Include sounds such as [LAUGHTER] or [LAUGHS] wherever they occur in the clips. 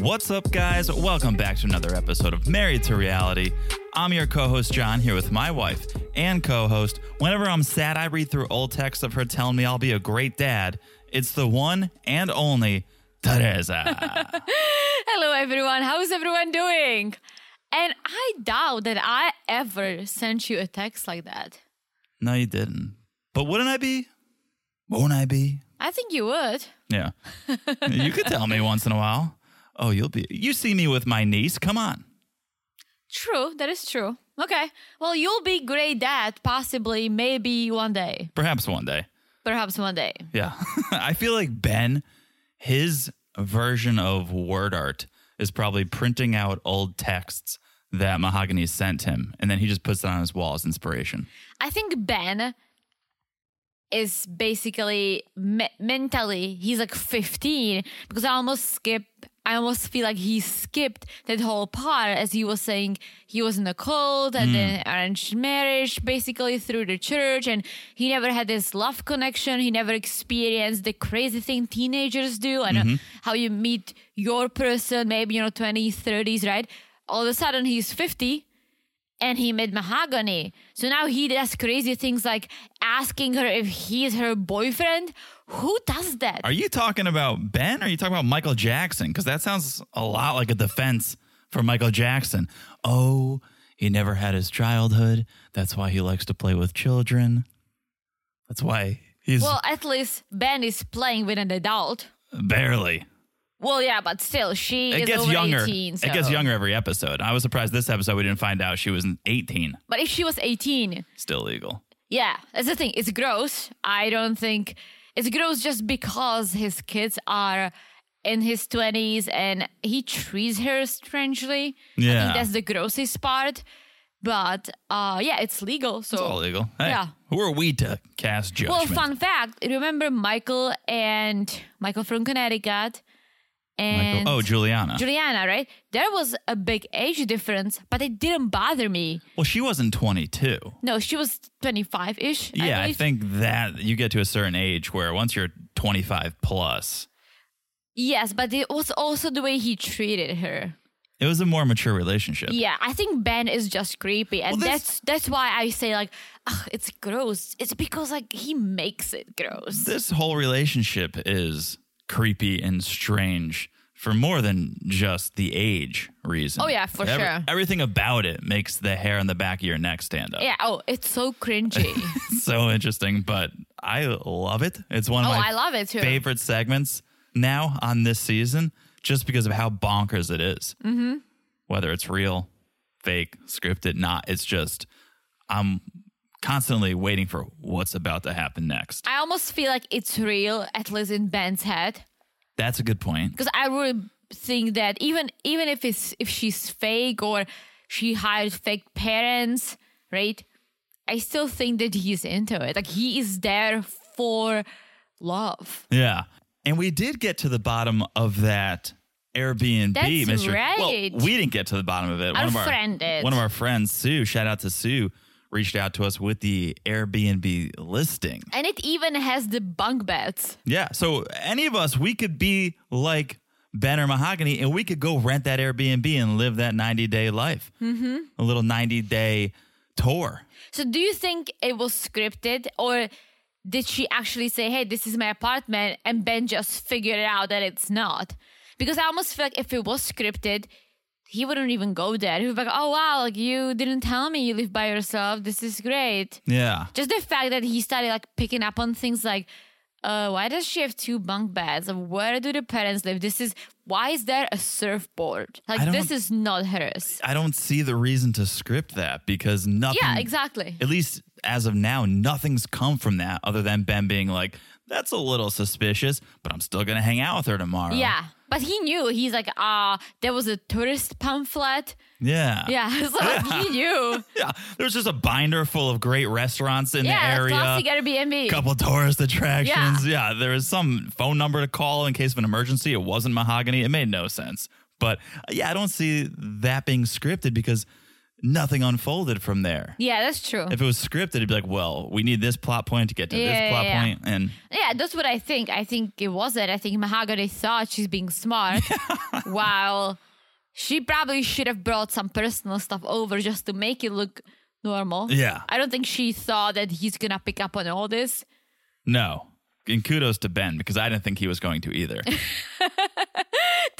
What's up, guys? Welcome back to another episode of Married to Reality. I'm your co host, John, here with my wife and co host. Whenever I'm sad, I read through old texts of her telling me I'll be a great dad. It's the one and only Teresa. [LAUGHS] Hello, everyone. How's everyone doing? And I doubt that I ever sent you a text like that. No, you didn't. But wouldn't I be? Won't I be? I think you would. Yeah. [LAUGHS] you could tell me once in a while. Oh, you'll be. You see me with my niece. Come on. True, that is true. Okay. Well, you'll be great dad, possibly, maybe one day. Perhaps one day. Perhaps one day. Yeah. [LAUGHS] I feel like Ben, his version of word art is probably printing out old texts that Mahogany sent him, and then he just puts it on his wall as inspiration. I think Ben is basically me- mentally, he's like 15 because I almost skip. I almost feel like he skipped that whole part as he was saying he was in a cult and hmm. then arranged marriage basically through the church and he never had this love connection. He never experienced the crazy thing teenagers do and mm-hmm. how you meet your person, maybe, you know, 20s, 30s, right? All of a sudden he's 50 and he made mahogany. So now he does crazy things like asking her if he's her boyfriend. Who does that? Are you talking about Ben or are you talking about Michael Jackson? Because that sounds a lot like a defense for Michael Jackson. Oh, he never had his childhood. That's why he likes to play with children. That's why he's well, at least Ben is playing with an adult. barely. Well, yeah, but still, she It is gets over younger. 18. So. It gets younger every episode. I was surprised this episode we didn't find out she was 18. But if she was 18, Still legal. yeah, that's the thing. It's gross. I don't think it's gross just because his kids are in his 20s and he treats her strangely. I Yeah. think that's the grossest part. But uh, yeah, it's legal. So It's all legal. Hey, Yeah. Who are we to cast judgment? Well, fun fact. Remember Michael and Michael from Connecticut and Michael- oh, Juliana. Juliana, right? There was a big age difference, but it didn't bother me. well, she wasn't 22. No, she was 25 ish. yeah, I think that you get to a certain age where once you're 25 plus, Yes, but it was also the way he treated her. it was a more mature relationship. Yeah, I think Ben is just creepy, and Well, that's that's why I say like, Ugh, it's gross. It's because like he makes it gross. This whole relationship is creepy and strange for more than just the age reason. Oh, yeah, for sure. Everything about it makes the hair on the back of your neck stand up. yeah. Oh, it's so cringy. [LAUGHS] so interesting, but I love it. It's one of oh, my I love it too. favorite segments now on this season just because of how bonkers it is. Mm-hmm. Whether it's real, fake, scripted, not, it's just, I'm constantly waiting for what's about to happen next. I almost feel like it's real, at least in Ben's head. That's a good point. because I really think that even even if it's if she's fake or she hired fake parents, right? I still think that he's into it. Like he is there for love. Yeah. And we did get to the bottom of that Airbnb That's mystery. right. Well, we didn't get to the bottom of it. Our of our friend did. One of our friends, Sue, shout out to Sue, reached out to us with the Airbnb listing. And it even has the bunk beds. Yeah. So any of us, we could be like Ben or Mahogany, and we could go rent that Airbnb and live that 90 day life. Mm-hmm. A little 90 day tour. So do you think it was scripted or did she actually say, hey, this is my apartment? And Ben just figured it out that it's not? Because I almost feel like if it was scripted, he wouldn't even go there. He be like, oh, wow, like you didn't tell me you live by yourself. This is great. Yeah. Just the fact that he started like picking up on things like, uh, why does she have two bunk beds? Where do the parents live? This is why is there a surfboard? Like this is not hers. I don't see the reason to script that because nothing. Yeah, exactly. At least as of now, nothing's come from that other than Ben being like, "That's a little suspicious," but I'm still gonna hang out with her tomorrow. Yeah, but he knew. He's like, ah, there was a tourist pamphlet. yeah, Yeah, [LAUGHS] so like, [LAUGHS] he knew. yeah. There's just a binder full of great restaurants in the area. yeah, the area. classic Airbnb. couple tourist attractions. Yeah. there was some phone number to call in case of an emergency. It wasn't mahogany. It made no sense. But uh, yeah, I don't see that being scripted because nothing unfolded from there. Yeah, that's true. If it was scripted, it'd be like, well, we need this plot point to get to Yeah, this plot yeah, point, and Yeah, that's what I think. I think it wasn't. I think Mahogany thought she's being smart, [LAUGHS] while she probably should have brought some personal stuff over just to make it look normal. Yeah. I don't think she thought that he's gonna pick up on all this. no. And kudos to Ben because I didn't think he was going to either. [LAUGHS]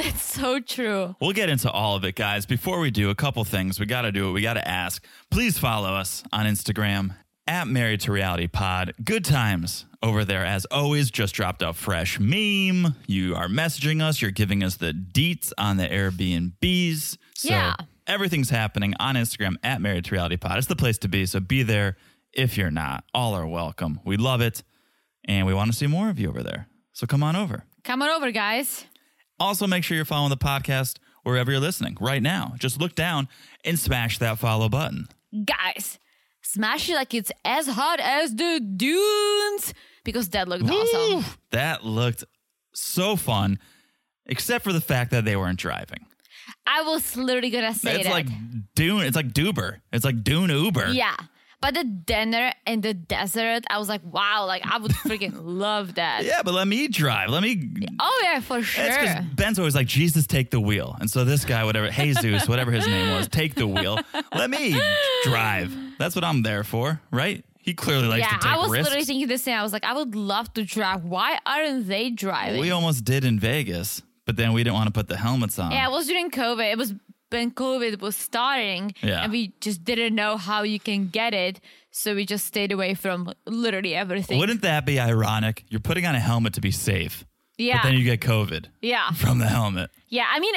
That's so true. We'll get into all of it, guys. Before we do, a couple things. We got to do it. We got to ask. Please follow us on Instagram at Married to Reality Pod. Good times over there, as always. Just dropped a fresh meme. You are messaging us. You're giving us the deets on the Airbnbs. So Yeah. everything's happening on Instagram at Married to Reality Pod. It's the place to be. So be there if you're not. All are welcome. We love it. And we want to see more of you over there. So come on over. Come on over, guys. Also, make sure you're following the podcast wherever you're listening right now. Just look down and smash that follow button. Guys, smash it like it's as hot as the dunes because that looked awesome. That looked so fun, except for the fact that they weren't driving. I was literally gonna say it's that. like Dune. It's like Duber. It's like Dune Uber. yeah. But the dinner in the desert, I was like, wow, like I would freaking [LAUGHS] love that. Yeah, but let me drive. Let me. Oh yeah, for sure. That's 'cause Ben's always like, Jesus, take the wheel. And so this guy, whatever, Jesus, whatever his name was, take the wheel. Let me drive. That's what I'm there for, right? He clearly likes yeah, to take I was risks. literally thinking the same. I was like, I would love to drive. Why aren't they driving? We almost did in Vegas, but then we didn't want to put the helmets on. yeah, it was during COVID. It was when COVID was starting, Yeah. and we just didn't know how you can get it, so we just stayed away from literally everything. Wouldn't that be ironic? You're putting on a helmet to be safe, yeah, but then you get COVID yeah, [LAUGHS] from the helmet. yeah. I mean,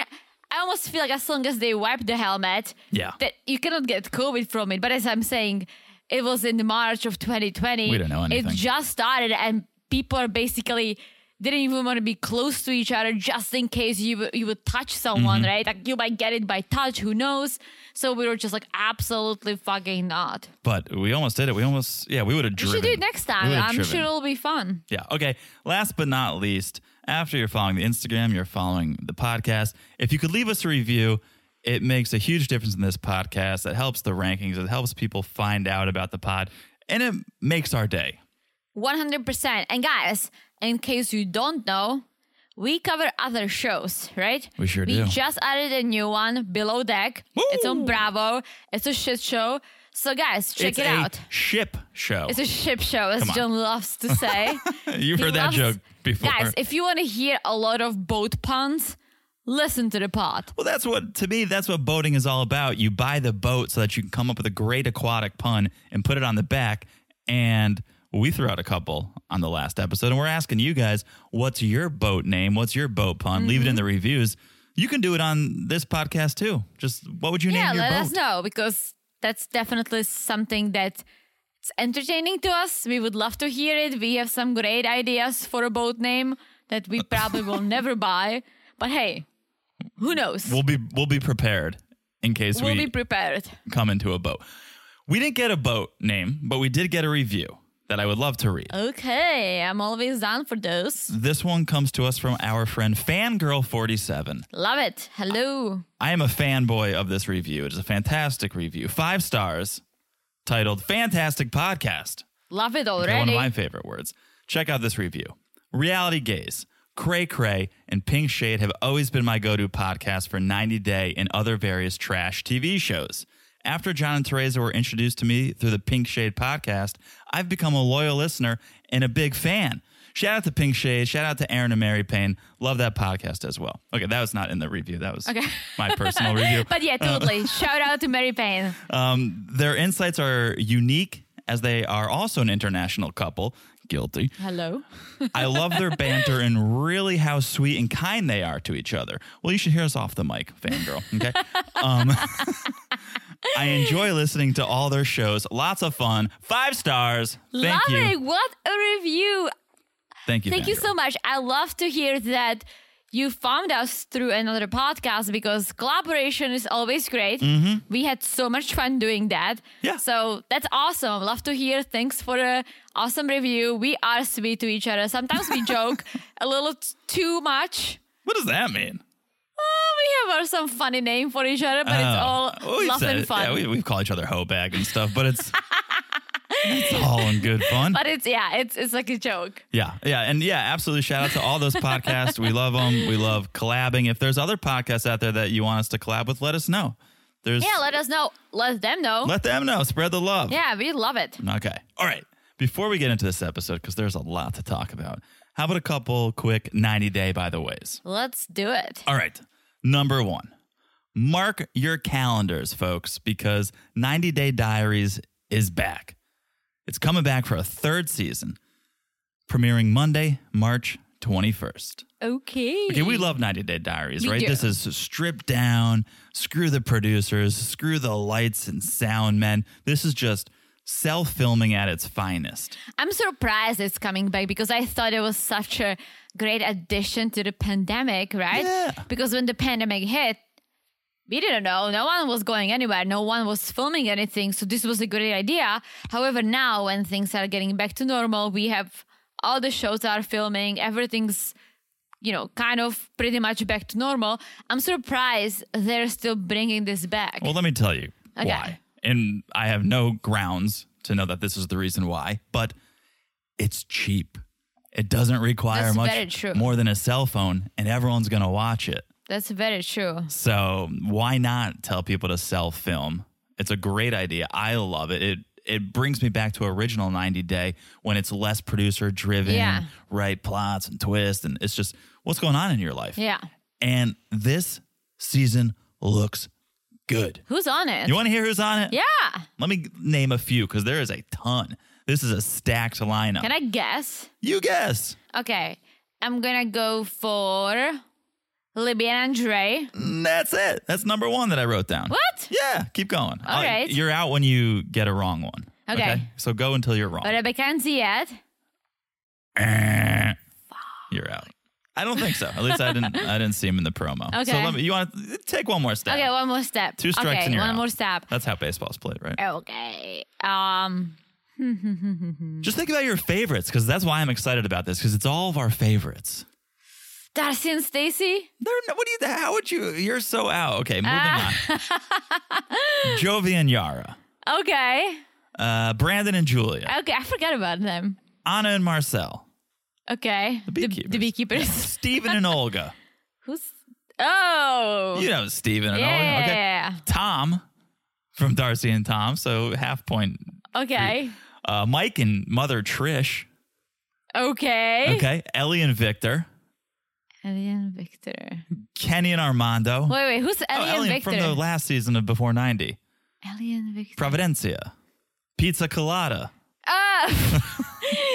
I almost feel like as long as they wipe the helmet, Yeah. that you cannot get COVID from it. But as I'm saying, it was in March of 2020. We don't know anything. It just started, and people are basically didn't even want to be close to each other just in case you would- you would touch someone, Mm-hmm. right? Like you might get it by touch. Who knows? So we were just like, absolutely fucking not. But we almost did it. We almost, yeah, we would have We should do it next time. I'm driven. sure it'll be fun. Yeah. Okay. Last but not least, after you're following the Instagram, you're following the podcast. If you could leave us a review, it makes a huge difference in this podcast. It helps the rankings. It helps people find out about the pod, and it makes our day. 100%. And guys, in case you don't know, we cover other shows, right? We sure we do. just added a new one, Below Deck. It's on Bravo. It's a shit show. So, guys, check it's it a out. ship show. It's a ship show, as. John loves to [LAUGHS] say. You've He heard that joke before. Guys, if you want to hear a lot of boat puns, listen to the pod. Well, that's what to me. That's what boating is all about. You buy the boat so that you can come up with a great aquatic pun and put it on the back. And we threw out a couple on the last episode, and we're asking you guys, what's your boat name? What's your boat pun? Leave it Mm-hmm. in the reviews. You can do it on this podcast too. Just what would you Yeah, name your let boat? us know because that's definitely something that it's entertaining to us. We would love to hear it. We have some great ideas for a boat name that we probably will [LAUGHS] never buy. But hey, who knows? We'll be we'll be prepared in case We'll we be prepared. come into a boat. We didn't get a boat name, but we did get a review that I would love to read. Okay, I'm always down for those. This one comes to us from our friend Fangirl47. Love it. Hello. I am a fanboy of this review. It is a fantastic review. Five stars, titled Fantastic Podcast. Love it Okay, One of my favorite words. Check out this review. Reality Gaze, Cray Cray, and Pink Shade have always been my go to podcast for 90 Day and other various trash TV shows. After John and Teresa were introduced to me through the Pink Shade podcast, I've become a loyal listener and a big fan. Shout out to Pink Shade. Shout out to Aaron and Mary Payne. Love that podcast as well. Okay, that was not in the review. That was Okay. my personal review. [LAUGHS] But yeah, totally. Shout out to Mary Payne. Um, their insights are unique as they are also an international couple, guilty. Hello. [LAUGHS] I love their banter and really how sweet and kind they are to each other. Well, you should hear us off the mic, fangirl. Okay. [LAUGHS] um, I enjoy listening to all their shows. Lots of fun. Five stars. Thank love you. it. What a review. Thank you. Thank you so much. I love to hear that you found us through another podcast because collaboration is always great. We had so much fun doing that. Mm-hmm. Yeah. So that's awesome. Love to hear. Thanks for a awesome review. We are sweet to each other. Sometimes we joke [LAUGHS] a little t- too much. What does that mean? Oh, we have some funny name for each other, but it's Oh. all Well, we love said and fun. Yeah, we, we call each other hoe bag and stuff, but it's it's all in good fun. [LAUGHS] but it's yeah, it's it's like a joke. Yeah, yeah, and yeah, absolutely. Shout out to all those podcasts. We love them. We love collabing. If there's other podcasts out there that you want us to collab with, let us know. There's Yeah, let us know. Let them know. let them know. Spread the love. yeah, we love it. Okay. All right. Before we get into this episode, because there's a lot to talk about, how about a couple quick 90 day by the ways? Let's do it. All right. Number one, mark your calendars, folks, because 90 Day Diaries is back. It's coming back for a third season, premiering Monday, March 21st. Okay. Okay, we love 90 Day Diaries, We right? do. This is stripped down, screw the producers, screw the lights and sound men. This is just self filming at its finest. I'm surprised it's coming back because I thought it was such a great addition to the pandemic, right? Yeah. Because when the pandemic hit, we didn't know. No one was going anywhere. No one was filming anything. So this was a great idea. However, now when things are getting back to normal, we have all the shows are filming. Everything's, you know, kind of pretty much back to normal. I'm surprised they're still bringing this back. Well, let me tell you Okay. why. And I have no grounds to know that this is the reason why, but it's cheap. It doesn't require That's much more than a cell phone, and everyone's going to watch it. That's very true. So why not tell people to sell film? It's a great idea. I love it. It it brings me back to original 90 Day when it's less producer driven, Yeah. right plots and twists, and it's just what's going on in your life. Yeah. And this season looks good. Who's on it? You want to hear who's on it? yeah. Let me name a few because there is a ton. This is a stacked lineup. Can I guess? you guess. Okay. I'm gonna go for Libby and Andre. Mm, That's it. That's number one that I wrote down. What? Yeah, keep going. All right. You're out when you get a wrong one. Okay. So go until you're wrong. Rebecca and Zied. Eh. You're out. I don't think so. At least I didn't. I didn't see him in the promo. Okay. So let me. You want to take one more step? Okay, one more step. Two strikes okay, and you're one out. more step. That's how baseball's played, right? Okay. Um. [LAUGHS] Just think about your favorites because that's why I'm excited about this because it's all of our favorites. Darcy and Stacy. They're, no- what do you? How would you? You're so out. Okay, moving Ah. on. [LAUGHS] Jovi and Yara, Okay. uh, Brandon and Julia, Okay, I forgot about them. Anna and Mursel, Okay. the beekeepers, The, beekeepers. [LAUGHS] Stephen and Olga. Who's? Oh. You know Stephen and yeah. Olga. Okay, Tom from Darcy and Tom. So half point. Okay. Uh, Mike and Mother Trish. Okay. Okay, Ellie and Victor, Ellie and Victor. Kenny and Armando. Wait, wait. Who's Ellie, Oh, and Victor? from the last season of Before 90. Ellie and Victor. Providencia. Pizza Colada. Ah. [LAUGHS]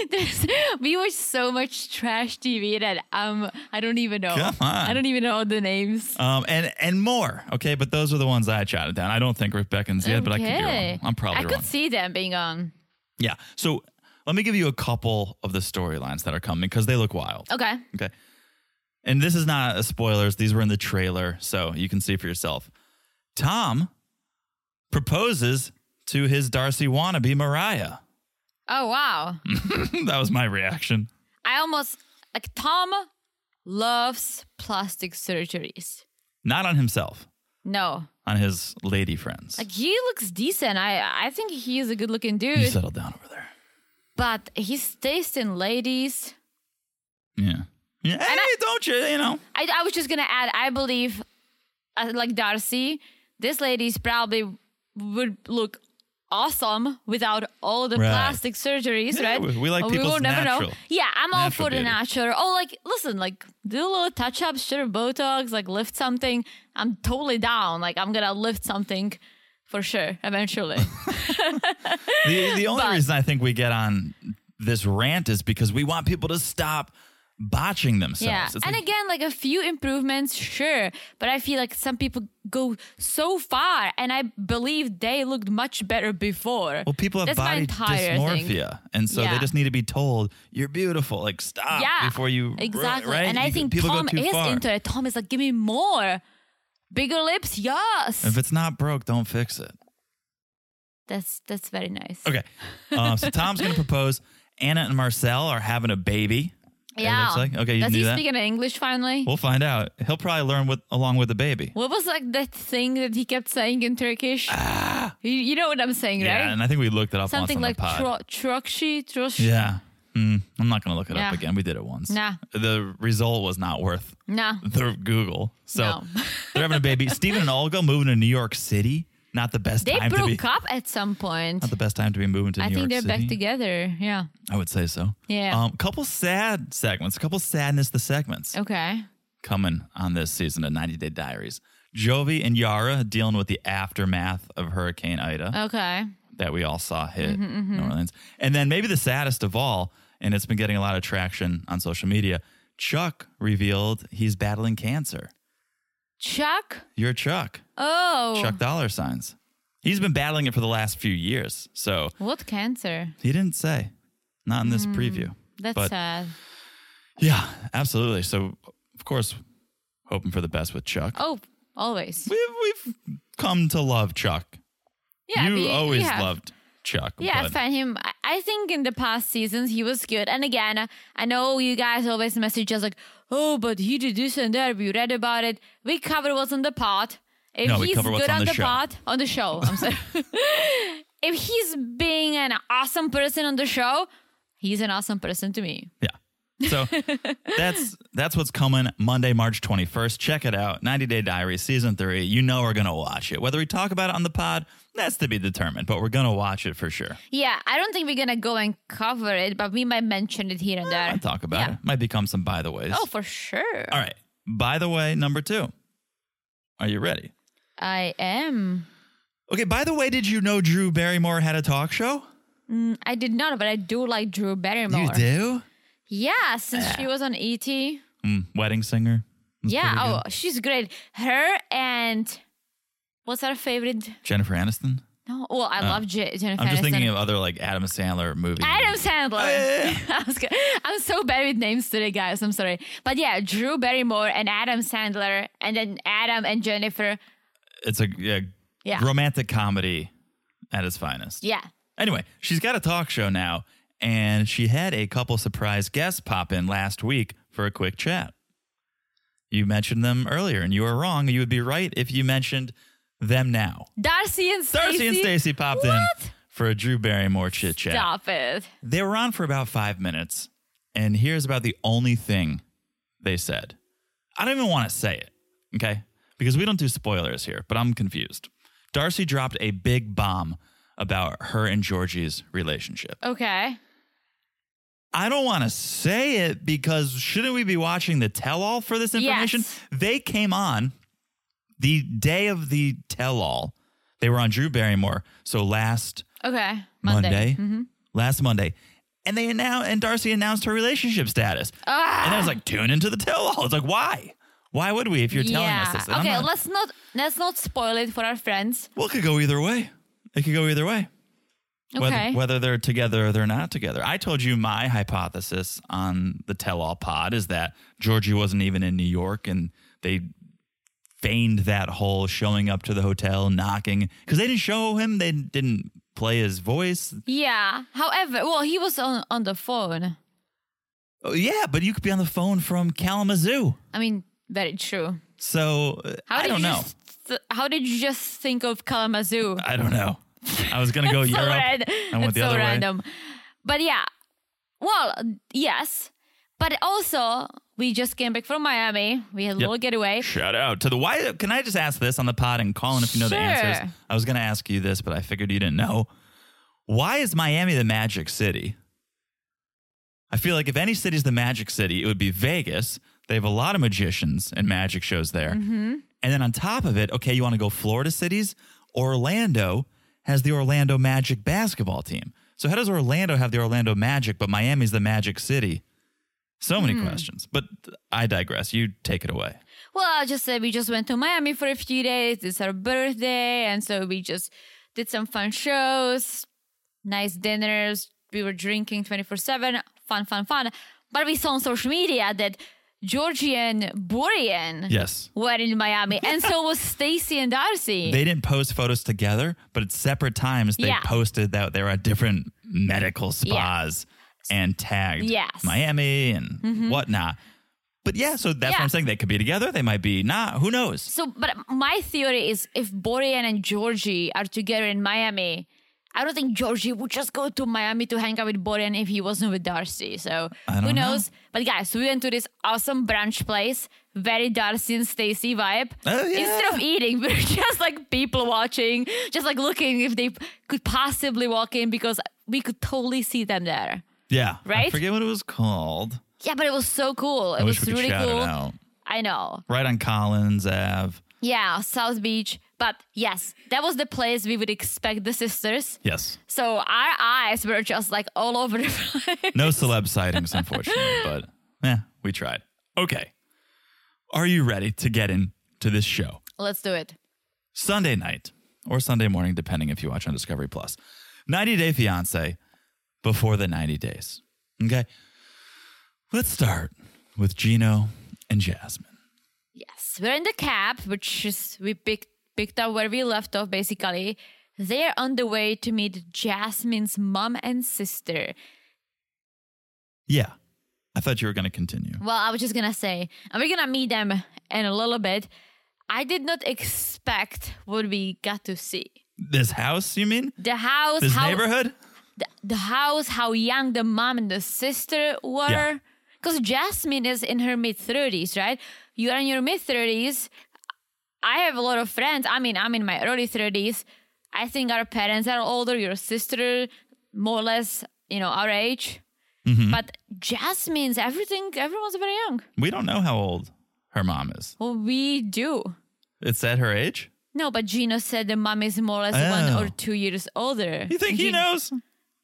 [LAUGHS] There's, we watch so much trash TV that um I don't even know. Come on. I don't even know the names. Um, and and more. Okay, but those are the ones I jotted down. I don't think Rebecca and Zed, but I could be wrong. I'm probably I wrong. could see them being on. yeah. So let me give you a couple of the storylines that are coming because they look wild. Okay. Okay. And this is not a spoilers. These were in the trailer, so you can see for yourself. Tom proposes to his Darcy wannabe Mariah. Oh wow. [LAUGHS] that was my reaction. I almost like Tom loves plastic surgeries. Not on himself, No. on his lady friends. Like he looks decent. I I think he's a good looking you dude. settle down over there. But his taste in ladies. Yeah. Yeah. Hey, don't you? You know. I, I was just gonna add. I believe, uh, like Darcy, this lady's probably would look awesome without all the Right. plastic surgeries, Yeah, right? we- we like people's will never natural- know. Yeah, I'm all for the natural. Oh, like listen, like do a little touch ups, sure, Botox, like lift something. I'm totally down. Like I'm gonna lift something for sure eventually. [LAUGHS] The the only But- reason I think we get on this rant is because we want people to stop botching themselves. Yeah. It's and like- again, like a few improvements, sure. But I feel like some people go so far, and I believe they looked much better before. well, people have That's body entire thing. dysmorphia, and so they just need to be told you're beautiful. Like stop Yeah. before you Exactly. Right? And I think Tom is far. into it. Tom is like, give me more. Bigger lips, yes. If it's not broke, don't fix it. That's that's very nice. Okay. Uh, so Tom's going [LAUGHS] to propose. Anna and Mursel are having a baby. It Yeah. looks like. Okay, you Does knew he that? speak in English finally? We'll find out. He'll probably learn with along with the baby. what was like that thing that he kept saying in Turkish? You, you know what I'm saying, Ah. Yeah, right? and I think we looked it up Something once like on the pod. tro- trokshi, trosh. yeah. Hmm. I'm not going to look it up again. We did it once. Nah. The result was not worth Nah. the Google. So No. they're having a baby. [LAUGHS] Stephen and Olga moving to New York City. Not the best They time to be. They broke up at some point. Not the best time to be moving to New I think York they're City. back together. Yeah. I would say so. Yeah. Um, couple sad segments. A couple sadness the segments. Okay. coming on this season of 90 Day Diaries. Jovi and Yara dealing with the aftermath of Hurricane Ida Okay. that we all saw hit Mm-hmm, New Orleans. And then maybe the saddest of all, and it's been getting a lot of traction on social media, Chuck revealed he's battling cancer. Chuck. You're Chuck. Oh. Chuck dollar signs. He's been battling it for the last few years. So What cancer? he didn't say. Not in this preview. Mm, That's But sad. yeah, absolutely. So of course, hoping for the best with Chuck. Oh, always. We've, we've come to love Chuck. Yeah. you we- always have. loved Chuck. Yeah, I him. I- I think in the past seasons he was good. And again, I know you guys always message us like, "Oh, but he did this and that. We read about it. We covered what's on the pot. If No, he's good on on the show. pot, on the show, I'm sorry. [LAUGHS] if he's being an awesome person on the show, he's an awesome person to me. yeah. So that's that's what's coming Monday, March 21st. Check it out. 90 Day Diary season 3. You know we're going to watch it. Whether we talk about it on the pod, that's to be determined, but we're going to watch it for sure. Yeah, I don't think we're gonna go and cover it, but we might mention it here and there. I'll talk about Yeah. it. Might become some by the ways. Oh, for sure. All right. By the way, number 2. Are you ready? I am. Okay, by the way, did you know Drew Barrymore had a talk show? Mm, I did not, but I do like Drew Barrymore. You do? Yeah, since she ah. was on ET. Mm, wedding singer. Yeah, oh, she's great. Her and what's our favorite? Jennifer Aniston. No, well, I ah. love J- Jennifer I'm just Aniston. thinking of other like Adam Sandler movies. Adam Sandler. yeah, [LAUGHS] [LAUGHS] I was I'm so bad with names today, guys. I'm sorry, but yeah, Drew Barrymore and Adam Sandler, and then Adam and Jennifer. It's a yeah, Yeah. romantic comedy at its finest. Yeah, Anyway, she's got a talk show now, and she had a couple surprise guests pop in last week for a quick chat. You mentioned them earlier, and you were wrong. You would be right if you mentioned them now. Darcy and Stacy. Darcy and Stacy popped in for a Drew Barrymore chit chat. Stop it. They were on for about five minutes, and here's about the only thing they said. I don't even want to say it, okay? Because we don't do spoilers here, but I'm confused. Darcy dropped a big bomb about her and Georgi's relationship. Okay. I don't want to say it because shouldn't we be watching the tell all for this information? Yes. They came on the day of the tell all. They were on Drew Barrymore. So last Okay. Monday, Monday. last Monday, and they announced and Darcy announced her relationship status. Ah. And I was like, tune into the tell all. It's like, why? Why would we if you're telling yeah. us this? And Okay, not- let's not let's not spoil it for our friends. well, it could go either way. It could go either way. Okay. Whether, whether they're together or they're not together. I told you my hypothesis on the tell all pod is that Georgi wasn't even in New York and they feigned that whole showing up to the hotel, knocking, because they didn't show him, they didn't play his voice. yeah. However, well, he was on on the phone. Oh, yeah, but you could be on the phone from Kalamazoo. I mean, very true. So uh, How I don't know. Th- how did you just think of Kalamazoo? I don't know. I was gonna go [LAUGHS] so Europe. ran- I went the so other way. random. But yeah, well, yes, but also we just came back from Miami. We had a little getaway. Shout out to the why. Can I just ask this on the pod and call in if you know the Sure. answers? I was gonna ask you this, but I figured you didn't know. Why is Miami the magic city? I feel like if any city's the magic city, it would be Vegas. They have a lot of magicians and magic shows there. Mm-hmm. And then on top of it, okay, you want to go Florida cities? Orlando has the Orlando Magic basketball team. So how does Orlando have the Orlando Magic, but Miami's the Magic City? So many questions. But I digress. You take it away. Well, I'll just say we just went to Miami for a few days. It's our birthday. And so we just did some fun shows, nice dinners. We were drinking 24 7. Fun, fun, fun. But we saw on social media that Georgi and Florian Yes. were in Miami. And so was Stacy and Darcy. [LAUGHS] They didn't post photos together, but at separate times they Yeah. posted that they were at different medical spas and tagged Yes. Mm-hmm. Miami and whatnot. But yeah, so that's what I'm saying. They could be together. They might be not. Who knows? So, but my theory is if Florian and Georgi are together in Miami, I don't think Georgi would just go to Miami to hang out with Florian if he wasn't with Darcy. So who don't know. knows? But guys, we went to this awesome brunch place, very Darcy and Stacy vibe. Oh, yeah. Instead of eating, [LAUGHS] we were just like people watching, just like looking if they could possibly walk in because we could totally see them there. Yeah. I Right? forget what it was called. Yeah, but it was so cool. It I was we could really cool. it. I know. Right on Collins Ave. Yeah, South Beach. But yes, that was the place we would expect the sisters. Yes. So our eyes were just like all over the [LAUGHS] place. No celeb sightings, unfortunately, but yeah, we tried. Okay. Are you ready to get into this show? Let's do it. Sunday night or Sunday morning, depending if you watch on Discovery Plus. 90 Day Fiance before the 90 days. Okay. Let's start with Gino and Jasmine. Yes, we're in the cab, which is we picked picked up where we left off. Basically, they're on the way to meet Jasmine's mom and sister. Yeah. I thought you were going to continue. Well, I was just gonna say, and we're gonna meet them in a little bit. I did not expect what we got to see. This house, you mean? The house, This how neighborhood? the, the house, how young the mom and the sister Yeah. were. Because Jasmine is in her mid 30s, right? You are in your mid 30s. I have a lot of friends. I mean, I'm in my early 30s. I think our parents are older. Your sister, more or less, you know, our age. Mm-hmm. But Jasmine's everything, everyone's very young. We don't know how old her mom is. Well, we do. It's at her age? No, but Gino said the mom is more or less one Oh. or two years older. You think he knows?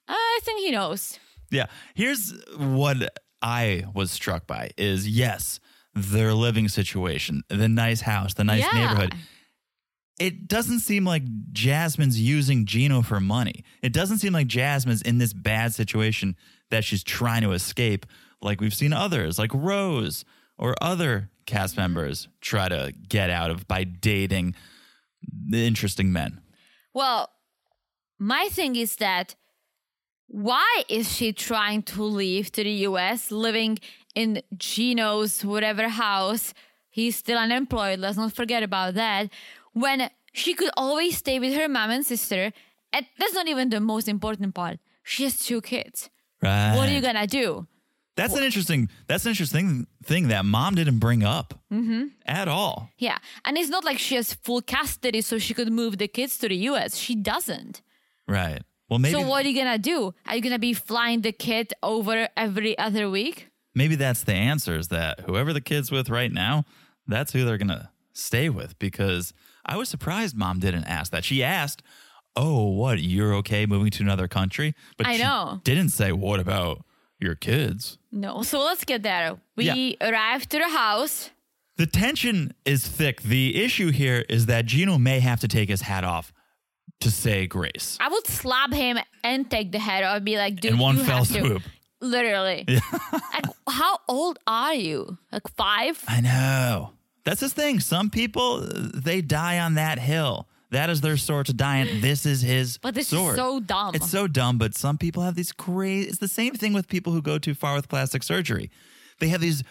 I think he knows. Yeah. Here's what I was struck by is yes, their living situation, the nice house, the nice Yeah. neighborhood. It doesn't seem like Jasmine's using Gino for money. It doesn't seem like Jasmine's in this bad situation that she's trying to escape, like we've seen others, like Rose or other cast members try to get out of by dating the interesting men. Well, my thing is that why is she trying to leave to the US, living in Gino's whatever house? He's still unemployed. Let's not forget about that. When she could always stay with her mom and sister, and that's not even the most important part. She has two kids. Right. What are you gonna do? That's an interesting. That's an interesting thing that mom didn't bring up Mm-hmm. at all. Yeah, and it's not like she has full custody, so she could move the kids to the US. She doesn't. Right. Well, maybe so what are you gonna do? Are you gonna be flying the kid over every other week? Maybe that's the answer. Is that whoever the kid's with right now, that's who they're gonna stay with? Because I was surprised mom didn't ask that. She asked, "Oh, what? You're okay moving to another country?" But I she know. didn't say, "What about your kids?" No. So let's get there. We Yeah. arrived to the house. The tension is thick. The issue here is that Gino may have to take his hat off to say grace. I would slap him and take the head off. Be like, dude, In one you fell have to. Literally. like, how old are you? Like five? I know. That's the thing. Some people they die on that hill. That is their sword to die on. This is his But this sword. is so dumb. It's so dumb, but some people have these crazy. It's the same thing with people who go too far with plastic surgery. They have these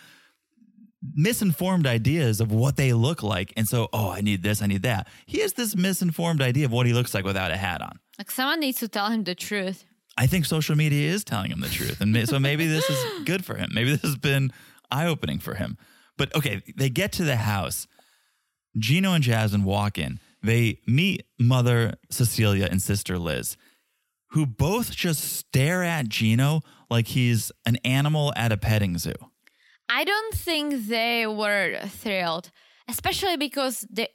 misinformed ideas of what they look like. And so, oh, I need this, I need that. He has this misinformed idea of what he looks like without a hat on. like someone needs to tell him the truth. I think social media is telling him the truth. And so maybe this is good for him. Maybe this has been eye opening for him. But okay, they get to the house. Gino and Jasmine walk in. They meet mother Cecilia and sister Liz, who both just stare at Gino like he's an animal at a petting zoo. I don't think they were thrilled, especially because the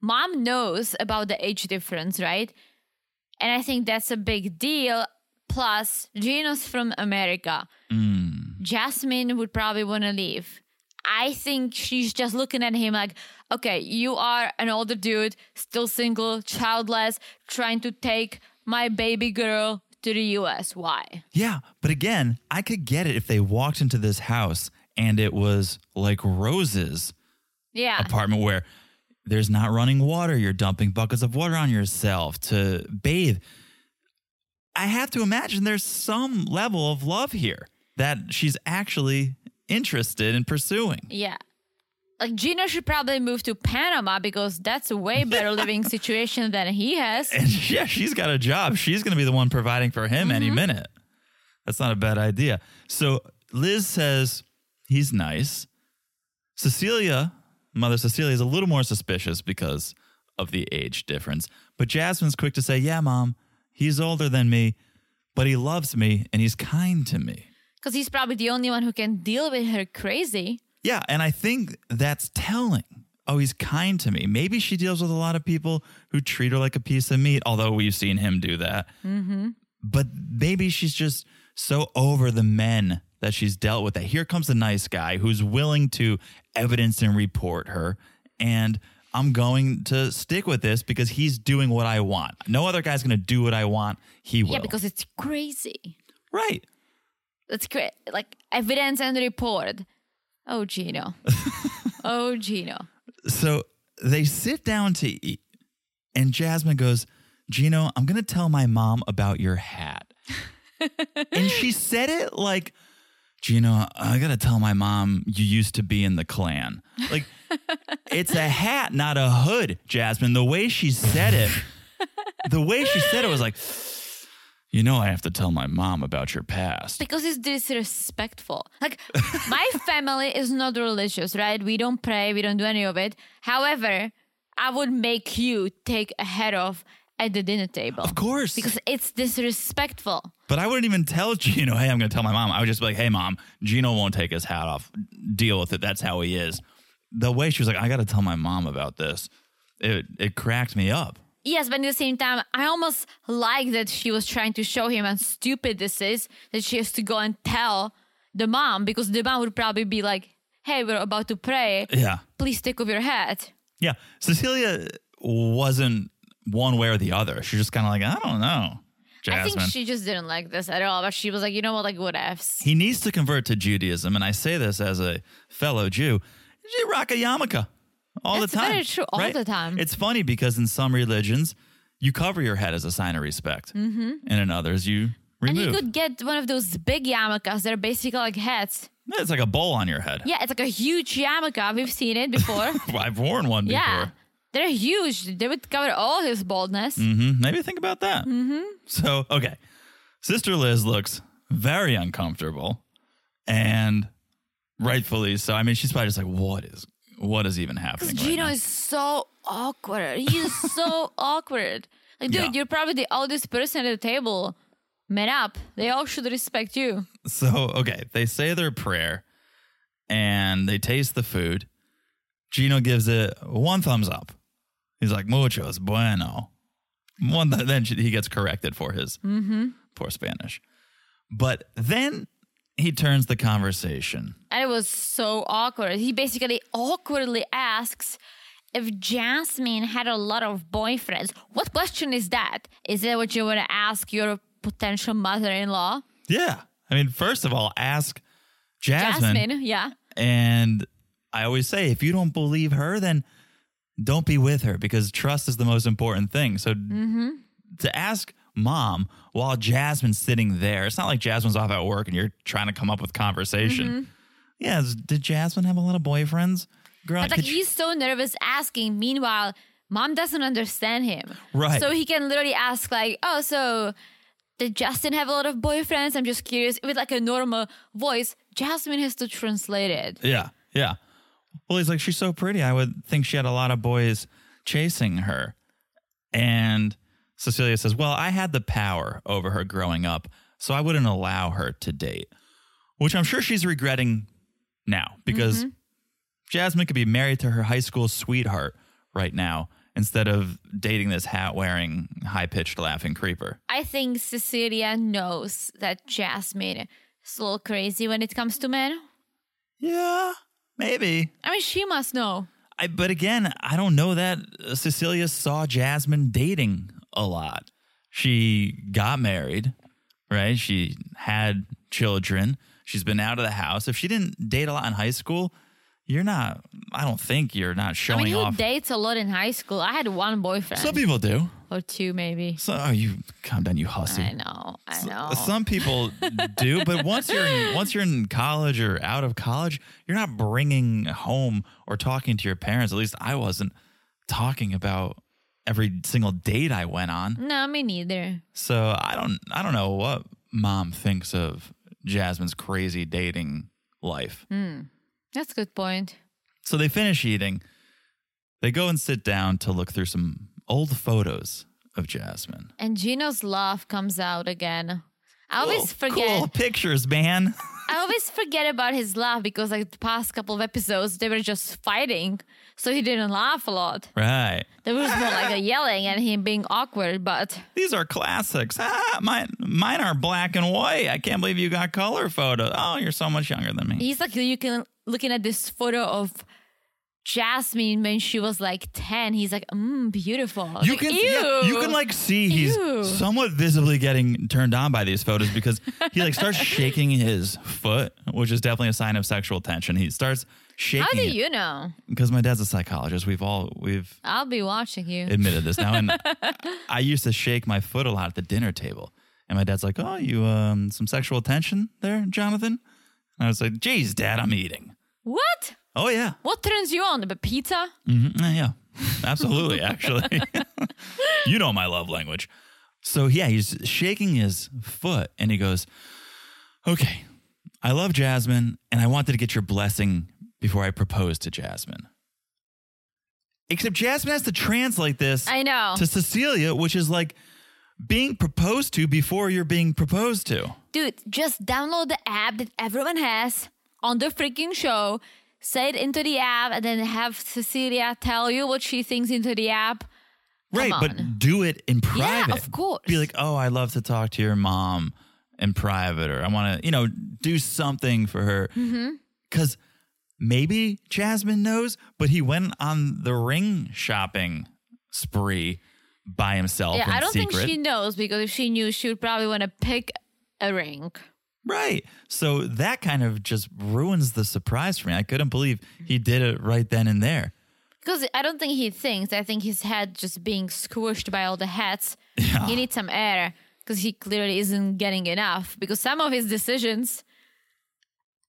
mom knows about the age difference, right? And I think that's a big deal. Plus, Gino's from America. Mm. Jasmine would probably want to leave. I think she's just looking at him like, okay, you are an older dude, still single, childless, trying to take my baby girl to the US. Why? Yeah, but again, I could get it if they walked into this house and it was like Rose's Yeah. apartment where there's not running water, you're dumping buckets of water on yourself to bathe. I have to imagine there's some level of love here that she's actually interested in pursuing. Yeah. Like Gino should probably move to Panama because that's a way better living [LAUGHS] situation than he has. And yeah, she's got a job. She's going to be the one providing for him any mm-hmm. minute. That's not a bad idea. So Liz says he's nice. Cecilia, Mother Cecilia, is a little more suspicious because of the age difference. But Jasmine's quick to say, Yeah, mom, he's older than me, but he loves me and he's kind to me. Because he's probably the only one who can deal with her crazy. Yeah, and I think that's telling. Oh, he's kind to me. Maybe she deals with a lot of people who treat her like a piece of meat, although we've seen him do that. Mm-hmm. But maybe she's just so over the men that she's dealt with that here comes a nice guy who's willing to evidence and report her. And I'm going to stick with this because he's doing what I want. No other guy's going to do what I want. He will. Yeah, because it's crazy. right. That's great. Like evidence and report. Oh, Gino. [LAUGHS] oh, Gino. So they sit down to eat, and Jasmine goes, Gino, I'm going to tell my mom about your hat. [LAUGHS] and she said it like, Gino, I got to tell my mom you used to be in the Klan. Like, it's a hat, not a hood, Jasmine. The way she said it, [LAUGHS] the way she said it was like, you know, I have to tell my mom about your past. Because it's disrespectful. Like, my [LAUGHS] family is not religious, right? We don't pray, we don't do any of it. However, I would make you take a head off at the dinner table. Of course. Because it's disrespectful. But I wouldn't even tell Gino, hey, I'm going to tell my mom. I would just be like, hey, mom, Gino won't take his hat off. Deal with it. That's how he is. The way she was like, I got to tell my mom about this, it, it cracked me up. Yes, but at the same time, I almost like that she was trying to show him how stupid this is, that she has to go and tell the mom, because the mom would probably be like, hey, we're about to pray. Yeah. Please take off your hat. Yeah. Cecilia wasn't one way or the other. She's just kind of like, I don't know, I think she just didn't like this at all, but she was like, you know what, like, what ifs. he needs to convert to Judaism. And I say this as a fellow Jew. You rock a yarmulke all That's the time. very true, all right? the time. It's funny because in some religions, you cover your head as a sign of respect. Mm-hmm. And in others, you And you could get one of those big yarmulkes that are basically like hats. It's like a bowl on your head. Yeah, it's like a huge yarmulke. We've seen it before. [LAUGHS] I've worn one before. yeah. They're huge. They would cover all his baldness. hmm Maybe think about that. Mm-hmm. So, okay. Sister Liz looks very uncomfortable and rightfully so. I mean, she's probably just like, what is what is even happening? Because Gino now? is so awkward. He's so [LAUGHS] awkward. Like, dude, Yeah. you're probably the oldest person at the table. Man up. They all should respect you. So, okay, they say their prayer and they taste the food. Gino gives it one thumbs up. He's like, muchos bueno. One, then he gets corrected for his mm-hmm. poor Spanish. But then he turns the conversation. And it was so awkward. He basically awkwardly asks if Jasmine had a lot of boyfriends. What question is that? Is that what you want to ask your potential mother in law? Yeah. I mean, first of all, ask Jasmine. Jasmine, yeah. And I always say, if you don't believe her, then don't be with her because trust is the most important thing. So mm-hmm. to ask mom while Jasmine's sitting there, it's not like Jasmine's off at work and you're trying to come up with conversation. Mm-hmm. Yeah, did Jasmine have a lot of boyfriends? Girl, like he's so nervous asking. Meanwhile, mom doesn't understand him. Right. So he can literally ask like, "Oh, so did Justin have a lot of boyfriends?" I'm just curious. With like a normal voice, Jasmine has to translate it. Yeah, yeah. Well, he's like, she's so pretty. I would think she had a lot of boys chasing her. And Cecilia says, Well, I had the power over her growing up, so I wouldn't allow her to date, which I'm sure she's regretting now because mm-hmm. Jasmine could be married to her high school sweetheart right now instead of dating this hat wearing, high pitched laughing creeper. I think Cecilia knows that Jasmine is a little crazy when it comes to men. Yeah, maybe. I mean, she must know. I, but again, I don't know that Cecilia saw Jasmine dating a lot. She got married, right? She had children. She's been out of the house. If she didn't date a lot in high school, you're not. I don't think you're not showing I mean, who off. dates a lot in high school? I had one boyfriend Some people do. or two, maybe. So oh, you calm down, you hussy. I know, I know. Some people [LAUGHS] do, but once you're in, once you're in college or out of college, you're not bringing home or talking to your parents. At least I wasn't talking about every single date I went on. no, me neither. So I don't I don't know what mom thinks of Jasmine's crazy dating life. Hmm, that's a good point. So they finish eating. They go and sit down to look through some old photos of Jasmine. And Gino's laugh comes out again. I always Cool- forget. Cool pictures, man. [LAUGHS] I always forget about his laugh because like the past couple of episodes they were just fighting, so he didn't laugh a lot. right. There was more like a yelling and him being awkward. But These are classics. Ah, mine, mine are black and white. I can't believe you got color photos. Oh, you're so much younger than me. he's like you can looking at this photo of Jasmine when she was like ten. He's like, mm, beautiful. You like, can, yeah, you can like see he's Ew. somewhat visibly getting turned on by these photos because he like starts [LAUGHS] shaking his foot, which is definitely a sign of sexual tension. He starts shaking. How do it. you know? Because my dad's a psychologist. We've all we've I'll be watching you. admitted this now, and [LAUGHS] I used to shake my foot a lot at the dinner table, and my dad's like, "Oh, you um some sexual tension there, Jonathan?" And I was like, "Geez, Dad, I'm eating." what? Oh yeah, What turns you on? The pizza? hmm yeah, absolutely. Actually, [LAUGHS] you know my love language. So yeah, he's shaking his foot, and he goes, "Okay, I love Jasmine, and I wanted to get your blessing before I propose to Jasmine." Except Jasmine has to translate this I know. to Cecilia, which is like being proposed to before you're being proposed to. Dude, just download the app that everyone has on the freaking show. Say it into the app and then have Cecilia tell you what she thinks into the app. Come right, on. but do it in private. Yeah, of course. Be like, oh, I love to talk to your mom in private, or I want to, you know, do something for her. Mm-hmm. Because maybe Jasmine knows, but he went on the ring shopping spree by himself. yeah, I don't secret. think she knows because if she knew, she would probably want to pick a ring. Right. So that kind of just ruins the surprise for me. I couldn't believe he did it right then and there. Because I don't think he thinks. I think his head just being squished by all the hats. Yeah. He needs some air because he clearly isn't getting enough. Because some of his decisions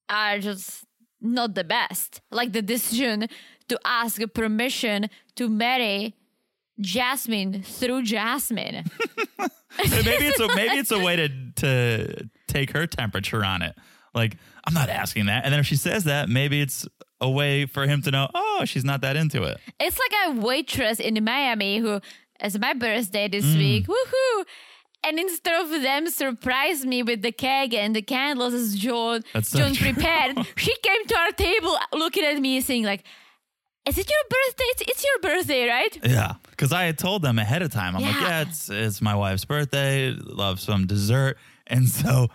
are just not the best. Like the decision to ask permission to marry Jasmine through Jasmine. [LAUGHS] maybe it's a [LAUGHS] maybe it's a way to to take her temperature on it. Like I'm not asking that, and then if she says that, maybe it's a way for him to know. Oh, she's not that into it. It's like a waitress in Miami who, it's my birthday this Mm. week, woohoo! And instead of them surprise me with the cake and the candles as John, John prepared, she came to our table looking at me saying like, is it your birthday? It's, it's your birthday, right? Yeah, because I had told them ahead of time. I'm like, Yeah. yeah, it's it's my wife's birthday. Love some dessert, [LAUGHS] and so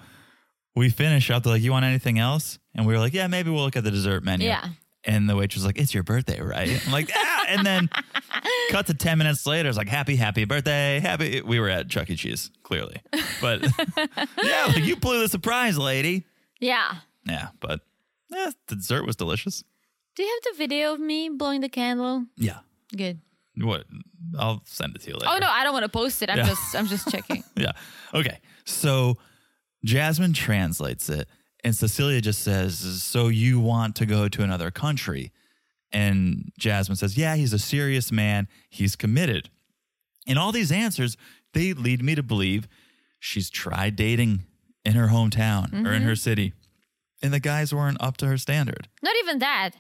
we finish up. They're like, you want anything else? And we were like, yeah, maybe we'll look at the dessert menu. Yeah. And the waitress was like, it's your birthday, right? I'm like, ah. And then [LAUGHS] cut to 10 minutes later. It's like, happy, happy birthday. Happy. We were at Chuck E. Cheese, clearly. But [LAUGHS] yeah, like you blew the surprise, lady. Yeah. Yeah, but yeah, the dessert was delicious. Do you have the video of me blowing the candle? Yeah. Good. What? I'll send it to you later. Oh no, I don't want to post it. I'm Yeah. just I'm just checking. [LAUGHS] Yeah. Okay. So Jasmine translates it, and Cecilia just says, So you want to go to another country? And Jasmine says, Yeah, he's a serious man. He's committed. And all these answers, they lead me to believe she's tried dating in her hometown or in mm-hmm. her city, and the guys weren't up to her standard. Not even that.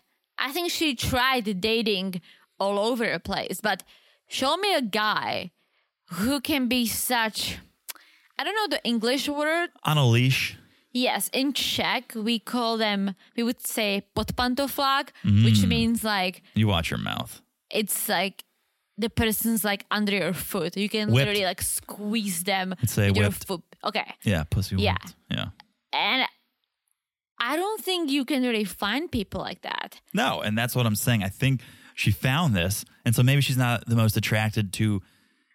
I think she tried dating all over the place, but show me a guy who can be such I don't know the English word. On a leash. Yes, in Czech we call them we would say podpantoflak, Mm. which means like You watch your mouth. it's like the person's like under your foot. You can Whipped. literally like squeeze them say with your whipped. foot. Okay. Yeah, pussy Yeah. whipped. Yeah. And I don't think you can really find people like that. No, and that's what I'm saying. I think she found this, and so maybe she's not the most attracted to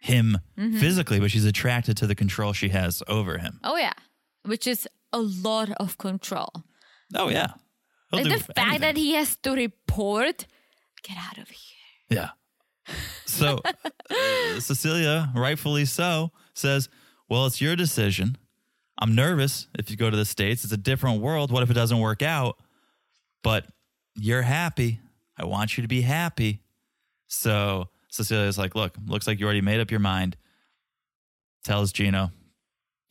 him Mm-hmm. physically, but she's attracted to the control she has over him. Oh yeah. Which is a lot of control. Oh yeah. He'll Like the fact anything. that he has to report, get out of here. Yeah. So [LAUGHS] uh, Cecilia, rightfully so, says, Well, it's your decision. I'm nervous if you go to the States. It's a different world. What if it doesn't work out? But you're happy. I want you to be happy. So Cecilia's like, Look, looks like you already made up your mind. Tells Gino,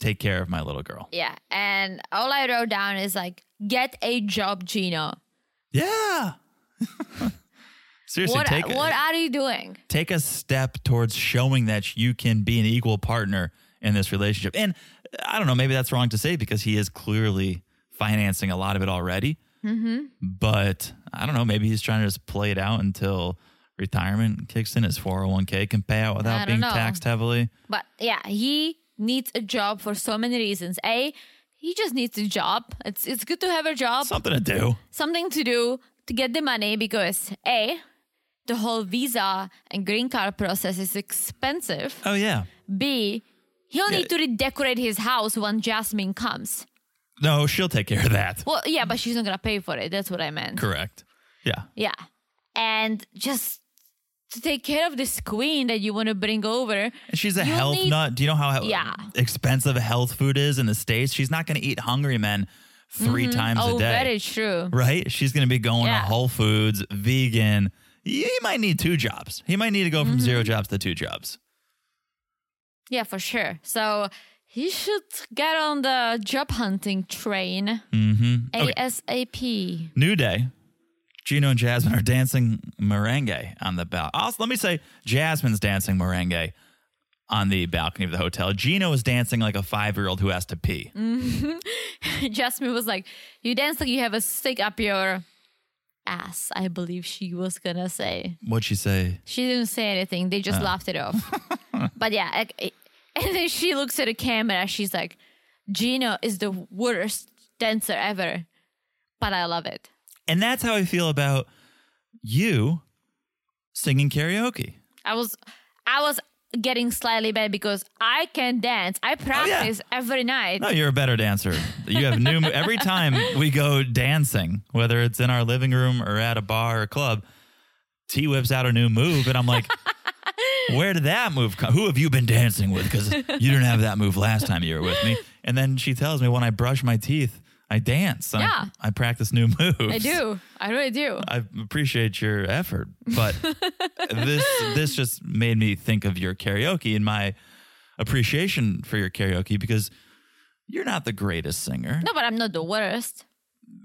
Take care of my little girl. Yeah. And all I wrote down is like, get a job, Gino. Yeah. [LAUGHS] Seriously, What take what are you doing? take a step towards showing that you can be an equal partner in this relationship. And I don't know, maybe that's wrong to say because he is clearly financing a lot of it already. Mm-hmm. But I don't know, maybe he's trying to just play it out until retirement kicks in. His 401k can pay out without being know. taxed heavily. But yeah, he needs a job for so many reasons. A, he just needs a job. It's it's good to have a job, Something to do. something to do to get the money because A, the whole visa and green card process is expensive. Oh, yeah. B, he'll Yeah. need to redecorate his house when Jasmine comes. No, she'll take care of that. Well, yeah, but she's not gonna pay for it. That's what I meant. Correct. Yeah. Yeah. And just to take care of this queen that you want to bring over. And she's a health need- nut. Do you know how Yeah. expensive health food is in the States? She's not going to eat hungry men 3 times oh, a day. That is true. right? She's going to be going Yeah. to Whole Foods, vegan. He might need two jobs. He might need to go from zero Mm-hmm. jobs to two jobs. Yeah, for sure. So he should get on the job hunting train Mm-hmm. ASAP. New day. Gino and Jasmine are dancing merengue on the balcony. Also, let me say, Jasmine's dancing merengue on the balcony of the hotel. Gino is dancing like a five year old who has to pee. Mm. [LAUGHS] Jasmine was like, You dance like you have a stick up your ass, I believe she was gonna say. What'd she say? She didn't say anything. They Uh. just laughed it off. [LAUGHS] [LAUGHS] but yeah, like, it- [LAUGHS] and then she looks at the camera. She's like, Gino is the worst dancer ever, but I love it. And that's how I feel about you singing karaoke. I was, I was getting slightly bad because I can dance. I oh, practice every night. No, you're a better dancer. You have new [LAUGHS] every time we go dancing, whether it's in our living room or at a bar or club. T whips out a new move, and I'm like, "Where did that move come? Who have you been dancing with? Because you didn't have that move last time you were with me." And then she tells me when I brush my teeth, I dance. and I- Yeah. I, practice new moves. I do. I really do. I appreciate your effort, but this this just made me think of your karaoke and my appreciation for your karaoke because you're not the greatest singer. No, but I'm not the worst.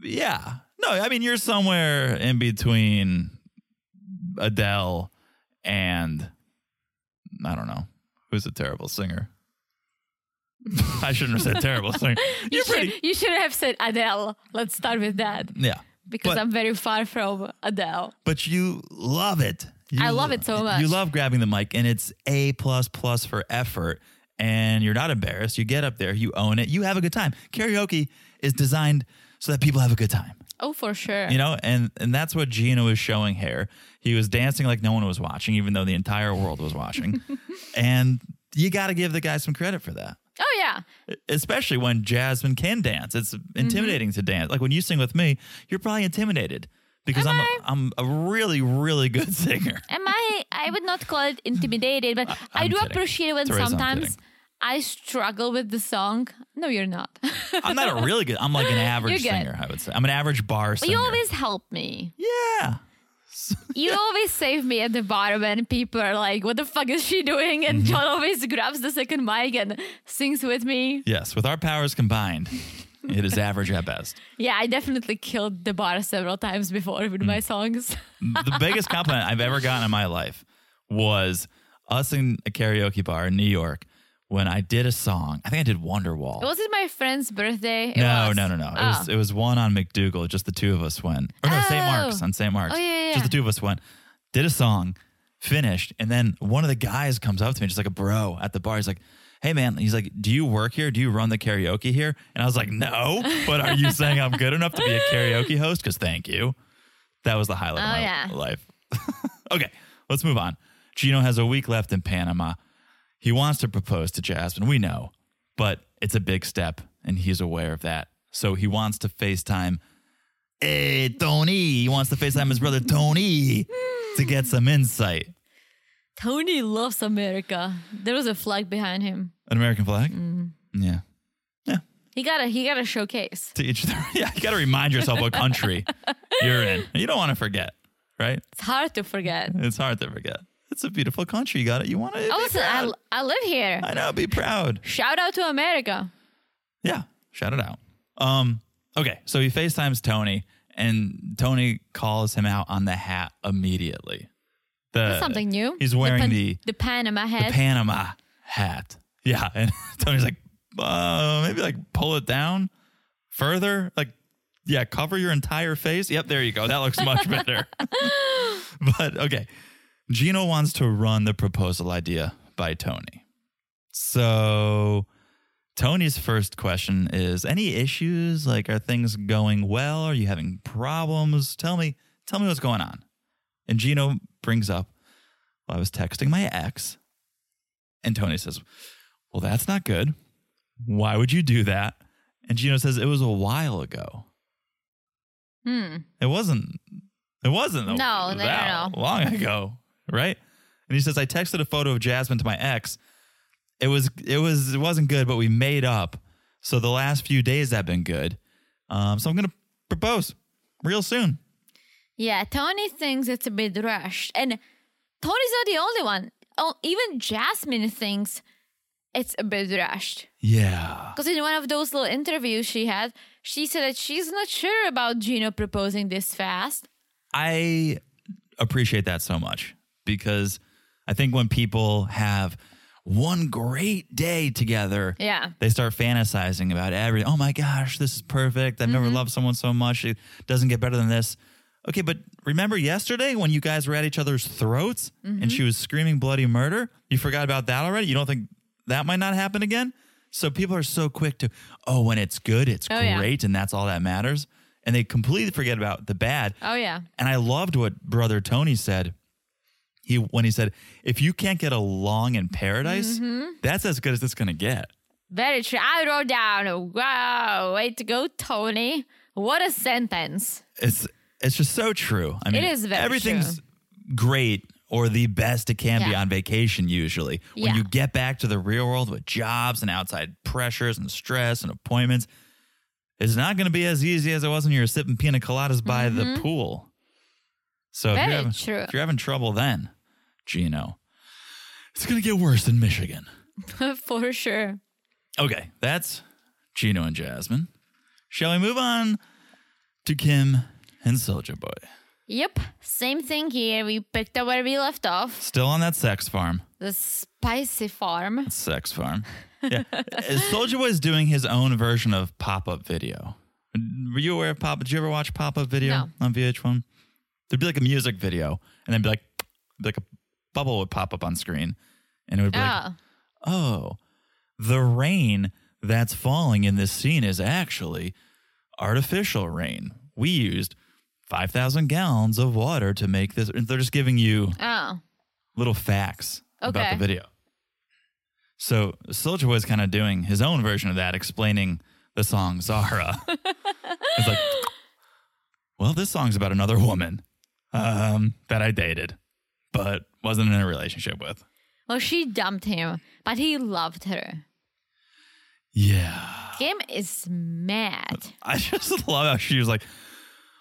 Yeah. No, I mean you're somewhere in between Adele and I don't know. Who's a terrible singer? [LAUGHS] I shouldn't have said terrible singer. [LAUGHS] You're You, pretty should, you should have said Adele. Let's start with that Yeah. because But- I'm very far from Adele. but you love it. You I love it so much. You love grabbing the mic, and it's a plus plus for effort. And you're not embarrassed. You get up there, you own it, you have a good time. Karaoke is designed so that people have a good time, Oh, for sure. you know. And and that's what Gino was showing here. He was dancing like no one was watching, even though the entire world was watching. [LAUGHS] and you got to give the guy some credit for that oh, yeah. especially when Jasmine can dance. It's mm-hmm. intimidating to dance. Like when you sing with me, you're probably intimidated because Am I'm I? a, I'm a really really good [LAUGHS] singer. Am I? I would not call it intimidated, but I, I'm do kidding. appreciate when sometimes. I struggle with the song. No, you're not. [LAUGHS] I'm not a really good. I'm like an average You're good. singer. I would say I'm an average bar but singer. you always help me. yeah. You always save me at the bar when people are like, "What the fuck is she doing?" And Mm-hmm. John always grabs the second mic and sings with me. Yes. With our powers combined, it is average at best. Yeah, I definitely killed the bar several times before with Mm. my songs. the biggest [LAUGHS] compliment I've ever gotten in my life was us in a karaoke bar in New York when I did a song. I think I did Wonderwall. It was it my friend's birthday? It no, was. no, no, no. It Oh. was it was one on MacDougal. Just the two of us went. Or no, St. Oh. Mark's on St. Mark's. Oh, yeah, yeah, Just the two of us went. Did a song. finished. And then one of the guys comes up to me, just like a bro at the bar. He's like, Hey man, he's like, Do you work here? Do you run the karaoke here? And I was like, No, but are you saying I'm good enough to be a karaoke [LAUGHS] host? Because thank you. That was the highlight Oh, of my yeah. life. [LAUGHS] okay, let's move on. Gino has a week left in Panama. He wants to propose to Jasmine. We know, but it's a big step, and he's aware of that. So he wants to FaceTime. Hey, Tony. He wants to FaceTime his brother Tony to get some insight. Tony loves America. There was a flag behind him. An American flag? Mm-hmm. Yeah. Yeah. He got a he got a showcase. To each their, [LAUGHS] yeah, you got to remind yourself what country you're in. You don't want to forget, right? It's hard to forget. It's hard to forget. It's a beautiful country. You got it. You want to. Oh, listen, I, I live here. I know. Be proud. Shout out to America. Yeah, shout it out. Um, okay, so he FaceTimes Tony, and Tony calls him out on the hat immediately. The, That's something new. He's wearing Pan- the, the Panama the hat. Panama hat. Yeah, [LAUGHS] and Tony's like, uh, maybe like pull it down further, like yeah, cover your entire face. Yep, there you go. That looks much [LAUGHS] better. [LAUGHS] but okay, Gino wants to run the proposal idea by Tony. So Tony's first question is any issues? Like are things going well? Are you having problems? Tell me, tell me what's going on. And Gino brings up, well, I was texting my ex. And Tony says, Well, that's not good. Why would you do that? And Gino says, It was a while ago. Hmm. It wasn't. It wasn't a- No, no, no, no. long ago, right? And he says, I texted a photo of Jasmine to my ex. It was it was it wasn't good, but we made up. So the last few days have been good. Um, so I'm gonna propose real soon. Yeah, Tony thinks it's a bit rushed. And Tony's not the only one. Oh, even Jasmine thinks it's a bit rushed. Yeah. Because in one of those little interviews she had, she said that she's not sure about Gino proposing this fast. I appreciate that so much because I think when people have one great day together, Yeah. they start fantasizing about everything. Oh my gosh, this is perfect. I've never mm-hmm. loved someone so much. It doesn't get better than this. Okay, but remember yesterday when you guys were at each other's throats and mm-hmm. she was screaming bloody murder? You forgot about that already? You don't think that might not happen again? So people are so quick to, oh, when it's good, it's Oh, yeah. great, and that's all that matters. And they completely forget about the bad. Oh, yeah. And I loved what brother Tony said. He when he said, "If you can't get along in paradise, Mm-hmm. that's as good as it's gonna get." Very true. I wrote down, wow, way to go, Tony. What a sentence. It's it's just so true. I mean, is very everything's great or the best it can be on vacation. Usually, when Yeah. you get back to the real world with jobs and outside pressures and stress and appointments, it's not going to be as easy as it was when you were sipping pina coladas by the pool. So if Mm-hmm. You're, having, if you're having trouble, then Gino, it's going to get worse in Michigan. [LAUGHS] For sure. Okay, that's Gino and Jasmine. Shall we move on to Kim and Soldier Boy? Yep. Same thing here. We picked up where we left off. Still on that sex farm. The spicy farm. Sex farm. [LAUGHS] Yeah. Soldier Boy is doing his own version of pop up video. Were you aware of pop? Did you ever watch pop up video No. on VH1? There'd be like a music video, and then be like, like a bubble would pop up on screen, and it would be like, Oh. oh, the rain that's falling in this scene is actually artificial rain. We used 5,000 gallons of water to make this. and They're just giving you Oh. little facts about Okay. the video. So Soldier Boy's kind of doing his own version of that, explaining the song Zara. [LAUGHS] it's like, well, this song's about another woman um, that I dated, but wasn't in a relationship with. Well, she dumped him, but he loved her. Yeah. Kim is mad. I [LAUGHS] just love how she was like,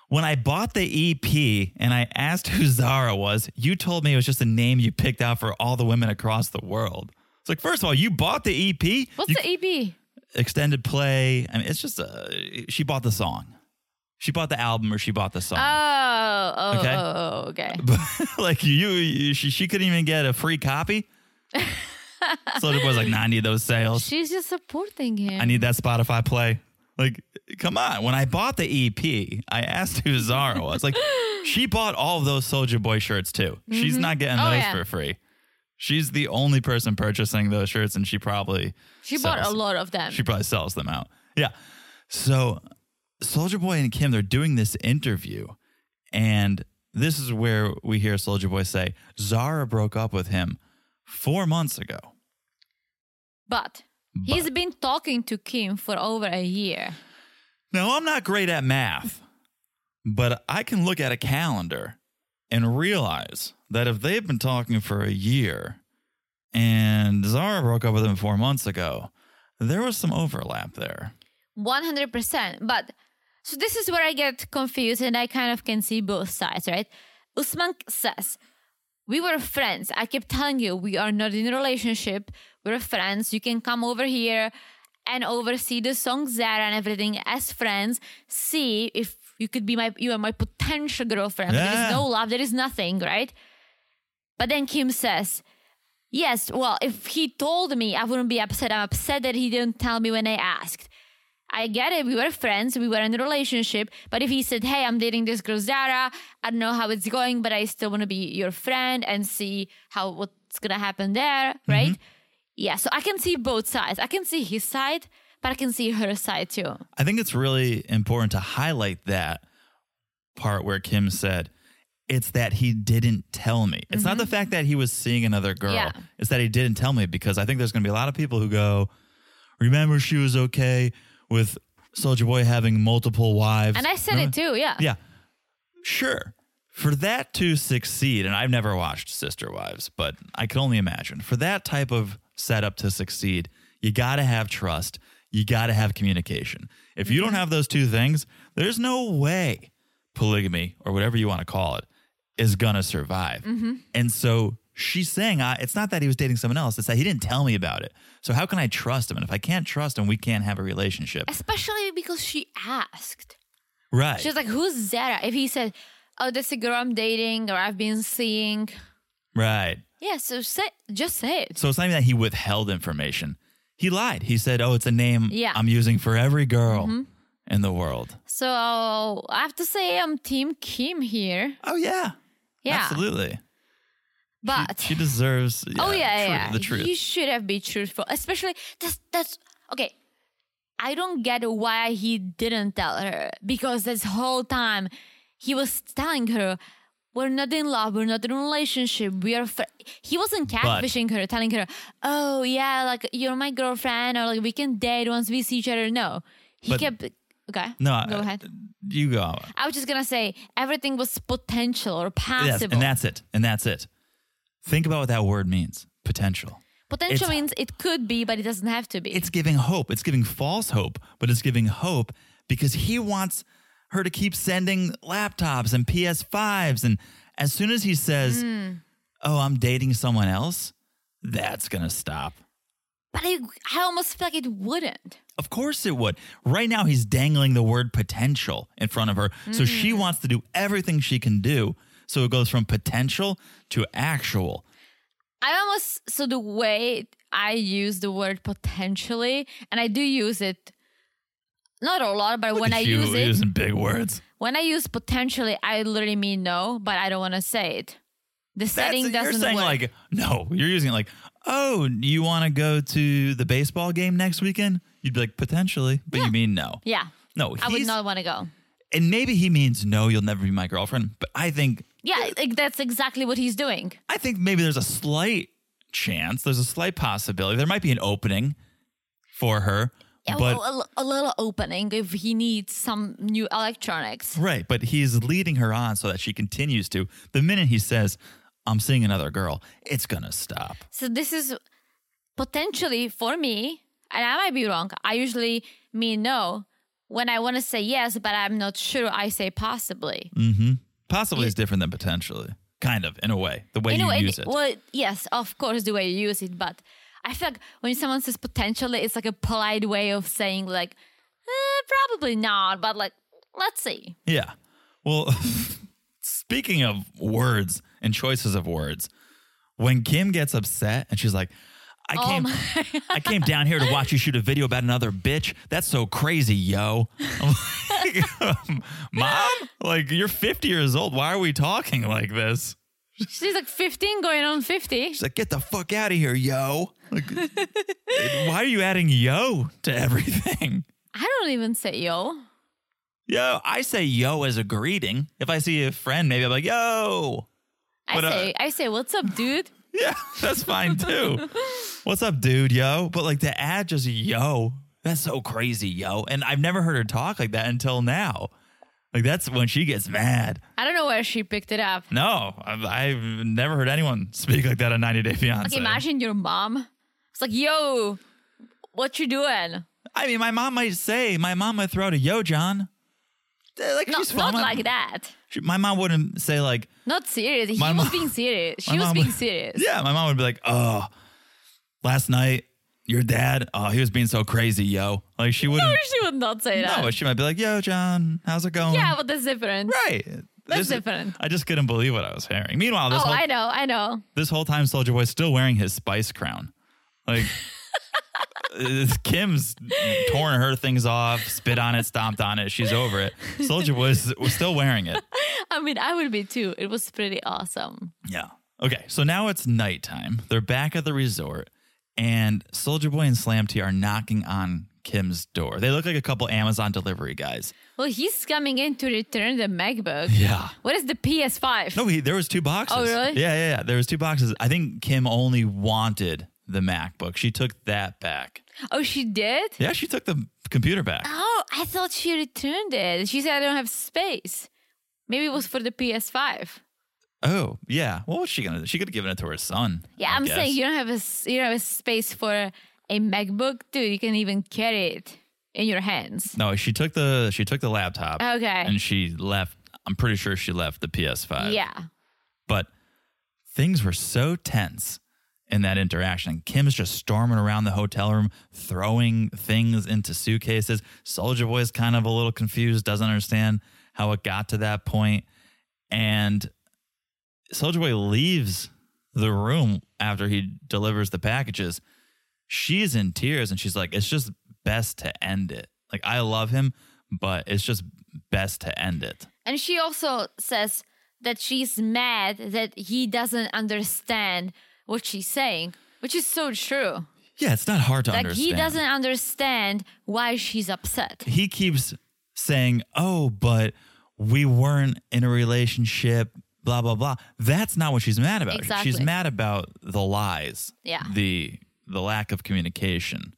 when I bought the EP and I asked who Zara was, you told me it was just a name you picked out for all the women across the world. It's like, first of all, you bought the EP. What's You- the EP? extended play? I mean, it's just a. She bought the song. She bought the album or she bought the song. Oh, oh, Okay. oh, oh, okay. [LAUGHS] Like you, you she, she couldn't even get a free copy. [LAUGHS] Soldier Boy's like, nah, I need those sales. She's just supporting him. I need that Spotify play. Like, come on. When I bought the EP, I asked who Zara was. Like, [LAUGHS] she bought all of those Soldier Boy shirts too. She's mm-hmm. not getting Oh, those yeah. for free. She's the only person purchasing those shirts, and she probably She bought a lot of them. She probably sells them out. Yeah. So Soldier Boy and Kim, they're doing this interview, and this is where we hear Soldier Boy say Zara broke up with him four months ago. but he's been talking to Kim for over a year. Now, I'm not great at math, but I can look at a calendar and realize that if they've been talking for a year and Zara broke up with him four months ago, there was some overlap there. 100%. But so this is where I get confused and I kind of can see both sides, right? Usman says, We were friends. I kept telling you, we are not in a relationship. We're friends. You can come over here and oversee the song Zara and everything as friends. See if you could be my, you are my potential girlfriend. But There Yeah. is no love, there is nothing, right? But then Kim says, Yes, well, if he told me, I wouldn't be upset. I'm upset that he didn't tell me when I asked. I get it. We were friends. We were in a relationship. But if he said, Hey, I'm dating this girl, Zara, I don't know how it's going, but I still want to be your friend and see how what's going to happen there, mm-hmm. right? Yeah. So I can see both sides. I can see his side, but I can see her side too. I think it's really important to highlight that part where Kim said, it's that he didn't tell me. It's not the mm-hmm. fact that he was seeing another girl. Yeah. It's that he didn't tell me because I think there's going to be a lot of people who go, remember she was okay with Soldier Boy having multiple wives. And I said it too. Yeah. Yeah. Sure. For that to succeed, and I've never watched Sister Wives, but I can only imagine for that type of setup to succeed, you got to have trust. You got to have communication. If you don't mm-hmm. have those two things, there's no way polygamy or whatever you want to call it is going to survive. Mm-hmm. And so she's saying, I, it's not that he was dating someone else, it's that he didn't tell me about it. So how can I trust him? And if I can't trust him, we can't have a relationship. Especially because she asked. Right. She was like, Who's Zara? If he said, Oh, that's a girl I'm dating or I've been seeing. right. Yeah, so say, just say it. So it's not even that he withheld information. He lied. He said, "Oh, it's a name Yeah. I'm using for every girl mm-hmm. in the world." So I have to say I'm Team Kim here. Oh yeah, Yeah. absolutely. But She deserves. [LAUGHS] oh yeah, yeah, yeah. the truth. You should have been truthful. Especially that's that's okay. I don't get why he didn't tell her because this whole time he was telling her we're not in love, we're not in a relationship, we are. Fr-. He wasn't catfishing her, telling her, "Oh yeah, like you're my girlfriend, or like we can date once we see each other." No, he But- kept. Okay, no, go uh, ahead. You go. I was just gonna say everything was potential or Yes, possible. and that's it. And that's it. Think about what that word means. Potential. potential it's- means it could be, but it doesn't have to be. It's giving hope. It's giving false hope, but it's giving hope because he wants her to keep sending laptops and PS5s. And as soon as he says, Hmm. "Oh, I'm dating someone else," that's gonna stop. but I, I almost feel like it wouldn't. Of course it would. Right now, he's dangling the word potential in front of her. So she wants to do everything she can do. So it goes from potential to actual. I almost so the way I use the word potentially, and I do use it not a lot, but when I you use it, using big words. when I use potentially, I literally mean no, but I don't want to say it. The setting That's, setting you're doesn't saying work. like, no, you're using it like, oh, you want to go to the baseball game next weekend? You'd be like, potentially, but you mean no. yeah, No, I would not want to go. And maybe he means no, you'll never be my girlfriend. But I think Yeah, like, that's exactly what he's doing. I think maybe there's a slight chance, there's a slight possibility. There might be an opening for her. Yeah, but well, a, a little opening if he needs some new electronics. right, but he's leading her on so that she continues to. The minute he says, "I'm seeing another girl," it's gonna stop. So this is potentially for me, and I might be wrong. I usually mean no when I want to say yes, but I'm not sure. I say possibly. Mm-hmm. Possibly is different than potentially, kind of in a way. The way In you way, use it. well, yes, of course, the way you use it, but I feel like when someone says potentially, it's like a polite way of saying like, eh, probably not, but like, let's see. Yeah. Well, [LAUGHS] speaking of words and choices of words, when Kim gets upset and she's like, I Oh came my- [LAUGHS] I came down here to watch you shoot a video about another bitch. That's so crazy, yo. I'm like, [LAUGHS] Mom, like you're 50 years old. Why are we talking like this? She's like 15 going on 50. She's like, get the fuck out of here, yo. Like, [LAUGHS] why are you adding yo to everything? I don't even say yo. Yo, I say yo as a greeting. If I see a friend, maybe I'm like, yo. I But, uh, say I say what's up, dude? Yeah, that's fine too. What's up, dude, yo? But like to add just yo, that's so crazy, yo. And I've never heard her talk like that until now. Like that's when she gets mad. I don't know where she picked it up. No, I've, I've never heard anyone speak like that on 90 Day Fiance. Like imagine your mom. It's like, yo, what you doing? I mean, my mom might say, my mom might throw out a yo, John. Eh, Like No, she's not fun. like that. She- my mom wouldn't say like, Not serious. He [LAUGHS] was mom- being serious. She was mom being serious. yeah, my mom would be like, oh, last night your dad, oh, he was being so crazy, yo. Like she wouldn't. No, she would not say that. No, she might be like, yo, John, how's it going? yeah, but that's different. Right. That's This- different. I just couldn't believe what I was hearing. Meanwhile, this Oh, whole I know, I know. this whole time, Soldier Boy's still wearing his spice crown. Like [LAUGHS] uh, Kim's torn her things off, spit on it, stomped on it. She's over it. Soldier Boy's was still wearing it. [LAUGHS] I mean, I would be too. It was pretty awesome. Yeah. Okay. So now it's nighttime. They're back at the resort, and Soldier Boy and Slam T are knocking on Kim's door. They look like a couple Amazon delivery guys. Well, he's coming in to return the MacBook. Yeah. What is the PS5? No, he, there was two boxes. Oh, really? Yeah, yeah, yeah. There was two boxes. I think Kim only wanted the MacBook. She took that back. Oh, she did? Yeah, she took the computer back. Oh, I thought she returned it. She said I don't have space. Maybe it was for the PS5. Oh, yeah. What was she gonna? Do? She could have given it to her son. Yeah, I I'm guess. saying you don't have a you don't have a space for a MacBook, dude. You can even carry it in your hands. No, she took the she took the laptop. Okay. And she left. I'm pretty sure she left the PS5. yeah. But things were so tense in that interaction. Kim's just storming around the hotel room, throwing things into suitcases. Soldier Boy's kind of a little confused, doesn't understand how it got to that. And Soldier Boy leaves the room after he delivers the packages. She's in tears and she's like, it's just best to end it. Like, I love him, but it's just best to end it. And she also says that she's mad that he doesn't understand what she's saying, which is so true. Yeah, it's not hard to Like understand. he doesn't understand why she's upset. he keeps saying, "Oh, but we weren't in a relationship." Blah blah blah. That's not what she's mad about. Exactly. She's mad about the lies. Yeah. The the lack of communication.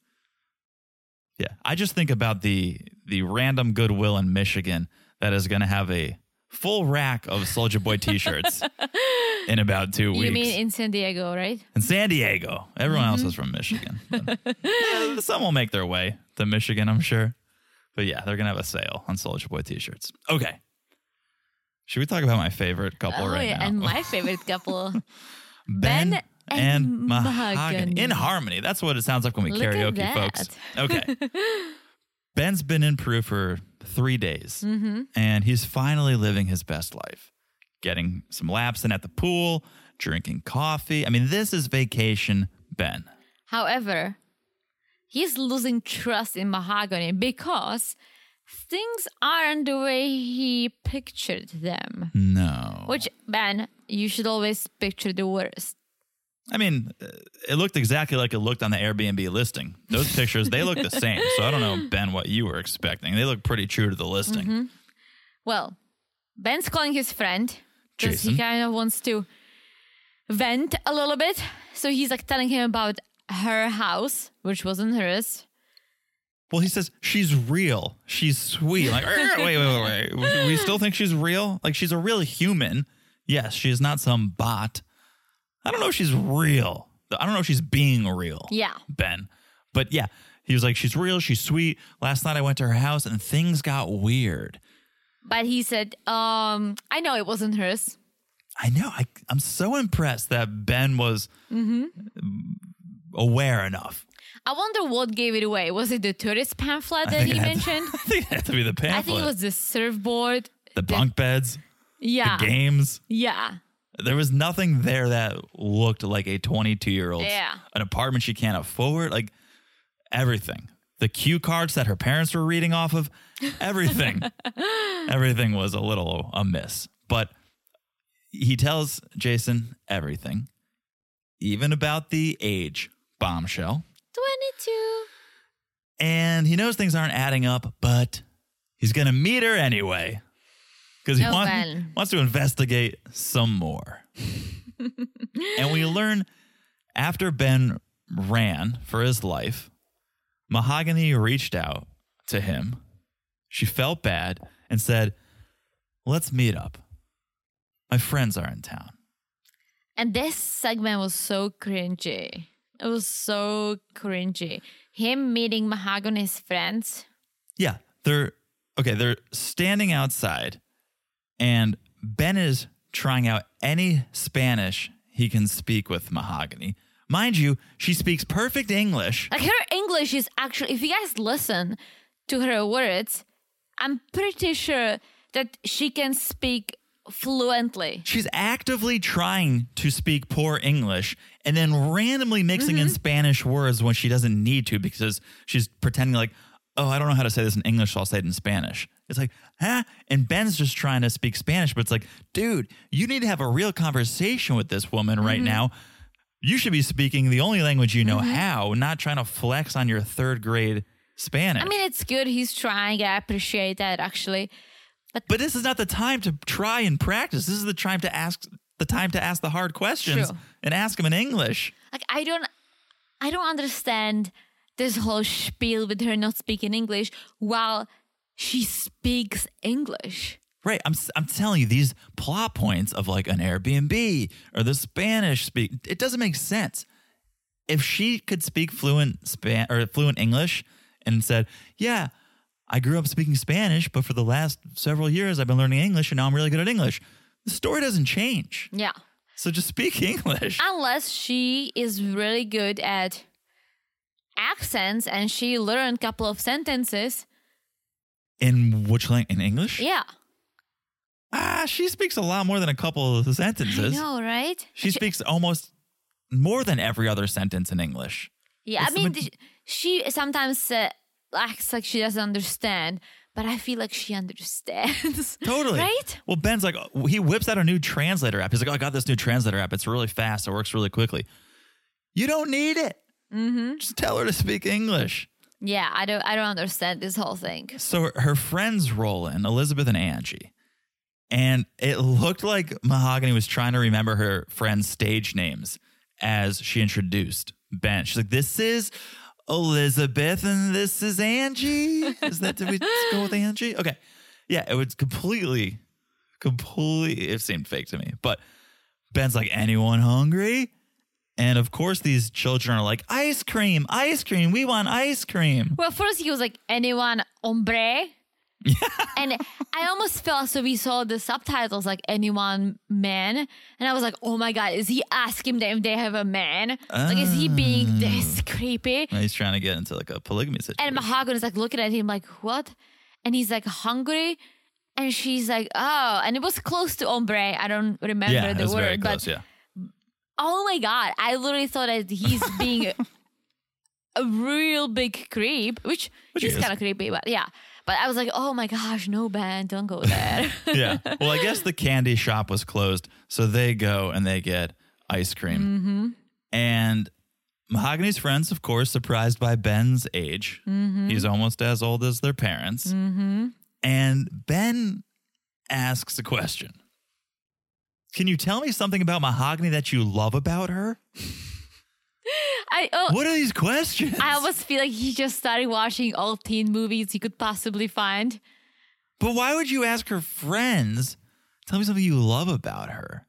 Yeah, I just think about the the random Goodwill in Michigan that is going to have a full rack of Soldier Boy T-shirts [LAUGHS] in about two weeks. You mean in San Diego, right? in San Diego. Everyone Mm-hmm. else is from Michigan. [LAUGHS] But, eh, some will make their way to Michigan, I'm sure. But yeah, they're gonna have a sale on Soldier Boy t-shirts. Okay. Should we talk about my favorite couple oh right yeah, now? and my [LAUGHS] favorite couple. Ben, Ben and, and Mahogany. Mahogany. In harmony. That's what it sounds like when we Look karaoke, folks. Okay. [LAUGHS] Ben's been in Peru for three days, Mm-hmm. and he's finally living his best life. Getting some laps in at the pool, drinking coffee. I mean, this is vacation Ben. However, he's losing trust in Mahogany because things aren't the way he pictured them. No. Which, Ben, you should always picture the worst. I mean, uh, it looked exactly like it looked on the Airbnb listing. Those pictures, they look the [LAUGHS] same. So I don't know, Ben, what you were expecting. They look pretty true to the listing. Mm-hmm. Well, Ben's calling his friend because he kind of wants to vent a little bit. So he's like telling him about her house, which wasn't hers. Well, he says she's real. She's sweet. Like, "Er, wait, wait, wait, wait. [LAUGHS] We still think she's real? Like, she's a real human. Yes, she is not some bot. I don't know if she's real. I don't know if she's being real. Yeah. Ben. But yeah, he was like, she's real. She's sweet. Last night I went to her house and things got weird. But he said, um, I know it wasn't hers. I know. I, I'm so impressed that Ben was aware enough. I wonder what gave it away. Was it the tourist pamphlet that he mentioned? [LAUGHS] I think it had to be the pamphlet. I think it was the surfboard. the bunk beds, Yeah. the games. Yeah. There was nothing there that looked like a 22 year old. Yeah. An apartment she can't afford. Like everything. The cue cards that her parents were reading off of, everything. [LAUGHS] everything was a little amiss. But he tells Jason everything, even about the age bombshell. 22. And he knows things aren't adding up, but he's going to meet her anyway because he Oh, want- Ben. wants to investigate some more. [LAUGHS] and we learn after Ben ran for his life, Mahogany reached out to him. She felt bad and said, Let's meet up. My friends are in town. And this segment was so cringy. It was so cringy. Him meeting Mahogany's friends. Yeah, they're okay. They're standing outside, and Ben is trying out any Spanish he can speak with Mahogany. Mind you, she speaks perfect English. Like her English is actually, if you guys listen to her words, I'm pretty sure that she can speak fluently. She's actively trying to speak poor English and then randomly mixing in mm-hmm. Spanish words when she doesn't need to because she's pretending like, oh, I don't know how to say this in English, so I'll say it in Spanish. It's like, huh? And Ben's just trying to speak Spanish, but it's like, dude, you need to have a real conversation with this woman right mm-hmm. now. You should be speaking the only language you know mm-hmm. how, not trying to flex on your third grade Spanish. I mean, it's good he's trying. I appreciate that actually. but this is not the time to try and practice. This is the time to ask the time to ask the hard questions True. And ask him in English. Like I don't, I don't understand this whole spiel with her not speaking English while she speaks English. Right. I'm I'm telling you these plot points of like an Airbnb or the Spanish speak it doesn't make sense. If she could speak fluent span or fluent English and said, "Yeah, I grew up speaking Spanish, but for the last several years I've been learning English and now I'm really good at English." The story doesn't change. Yeah. So just speak [LAUGHS] English. Unless she is really good at accents and she learned a couple of sentences. In which language? In English? Yeah. Ah, she speaks a lot more than a couple of I sentences. know, right? She speaks almost more than every other sentence in English. Yeah, It's I mean, ma- she sometimes uh, acts like she doesn't understand, but I feel like she understands. [LAUGHS] Totally. Right? Well, Ben's like, he whips out a new translator app. He's like, oh, I got this new translator app. It's really fast. It works really quickly. You don't need it. Mm-hmm. Just tell her to speak English. Yeah, I don't, I don't understand this whole thing. So her friends roll in, Elizabeth and Angie. And it looked like Mahogany was trying to remember her friends' stage names as she introduced Ben. She's like, this is Elizabeth and this is Angie. Is that, did we go with Angie? Okay. Yeah, it was completely, completely, it seemed fake to me. But Ben's like, anyone hungry? And of course, these children are like, ice cream, ice cream. We want ice cream. Well, first he was like, anyone hombre? And I almost felt so we saw the subtitles like anyone man, and I was like, oh my god, is he asking them if they have a man? Like, is he being ah. this creepy? And he's trying to get into like a polygamy situation. And Mahogany is like looking at him like, what? And he's like hungry, and she's like, oh, and it was close to hombre. I don't remember yeah, the it was word, very but close. Yeah. oh my god, I literally thought that he's being [LAUGHS] a real big creep, which, Which is. kind of creepy, but yeah. But I was like, oh my gosh, no, Ben, don't go there. [LAUGHS] yeah. Well, I guess the candy shop was closed, so they go and they get ice cream. Mm-hmm. And Mahogany's friends, of course, surprised by Ben's age. Mm-hmm. He's almost as old as their parents. And Ben asks a question. Can you tell me something about Mahogany that you love about her? [LAUGHS] I oh, What are these questions? I almost feel like he just started watching all teen movies he could possibly find. but why would you ask her friends? Tell me something you love about her.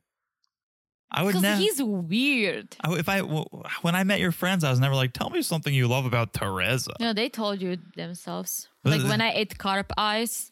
I would Because never. he's weird. I, if I when I met your friends, I was never like, tell me something you love about Teresa. No, they told you themselves. Like when I ate carp eyes.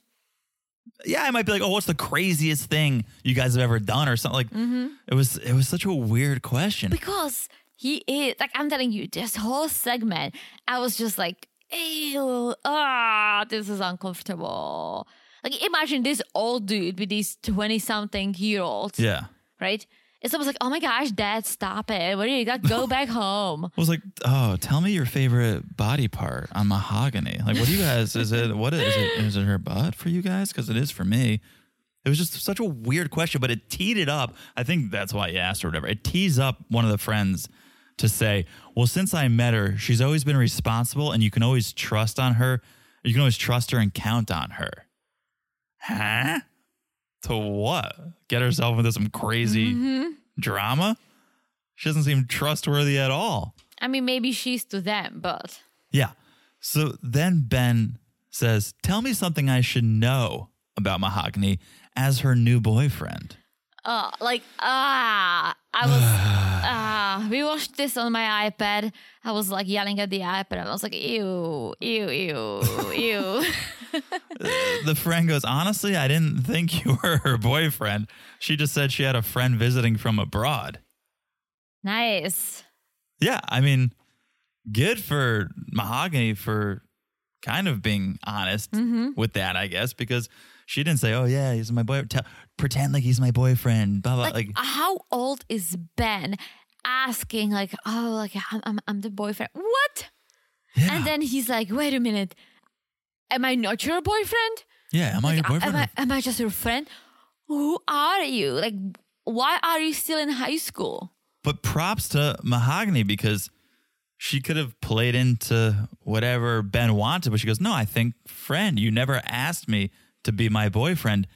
Yeah, I might be like, oh, what's the craziest thing you guys have ever done, or something like. Mm-hmm. It was it was such a weird question. Because he is like I'm telling you, this whole segment, I was just like, ew, ah, this is uncomfortable. Like imagine this old dude with these 20 something year olds, yeah, right? It's almost like, oh my gosh, dad, stop it. What do you got? Go back [LAUGHS] home. I was like, oh, tell me your favorite body part on mahogany. Like, what do you guys? Is it what is it? Is it her butt for you guys? Because it is for me. It was just such a weird question, but it teed it up. I think that's why you asked or whatever. It tees up one of the friends to say, well, since I met her, she's always been responsible, and you can always trust on her. You can always trust her and count on her. Huh? To what? Get herself into some crazy mm-hmm. drama? She doesn't seem trustworthy at all. I mean, maybe she's to them, but Yeah. So then Ben says, Tell me something I should know about Mahogany as her new boyfriend. Uh, like ah, I was [SIGHS] ah. we watched this on my iPad. I was like yelling at the iPad. I was like, ew, ew, ew, ew. [LAUGHS] The friend goes, Honestly, I didn't think you were her boyfriend. She just said she had a friend visiting from abroad. nice. Yeah. I mean, good for Mahogany for kind of being honest with that, I guess, because she didn't say, Oh, yeah, he's my boy. Tell, pretend like he's my boyfriend. Blah, blah. Like, Like, how old is Ben? Asking like, oh, like I'm, I'm, I'm the boyfriend. What? yeah. And then he's like, wait a minute. Am I not your boyfriend? yeah, am I your Like, boyfriend? Am I, am I just your friend? Who are you? Like, why are you still in high school? But props to Mahogany because she could have played into whatever Ben wanted, but she goes, No, I think friend, you never asked me to be my boyfriend.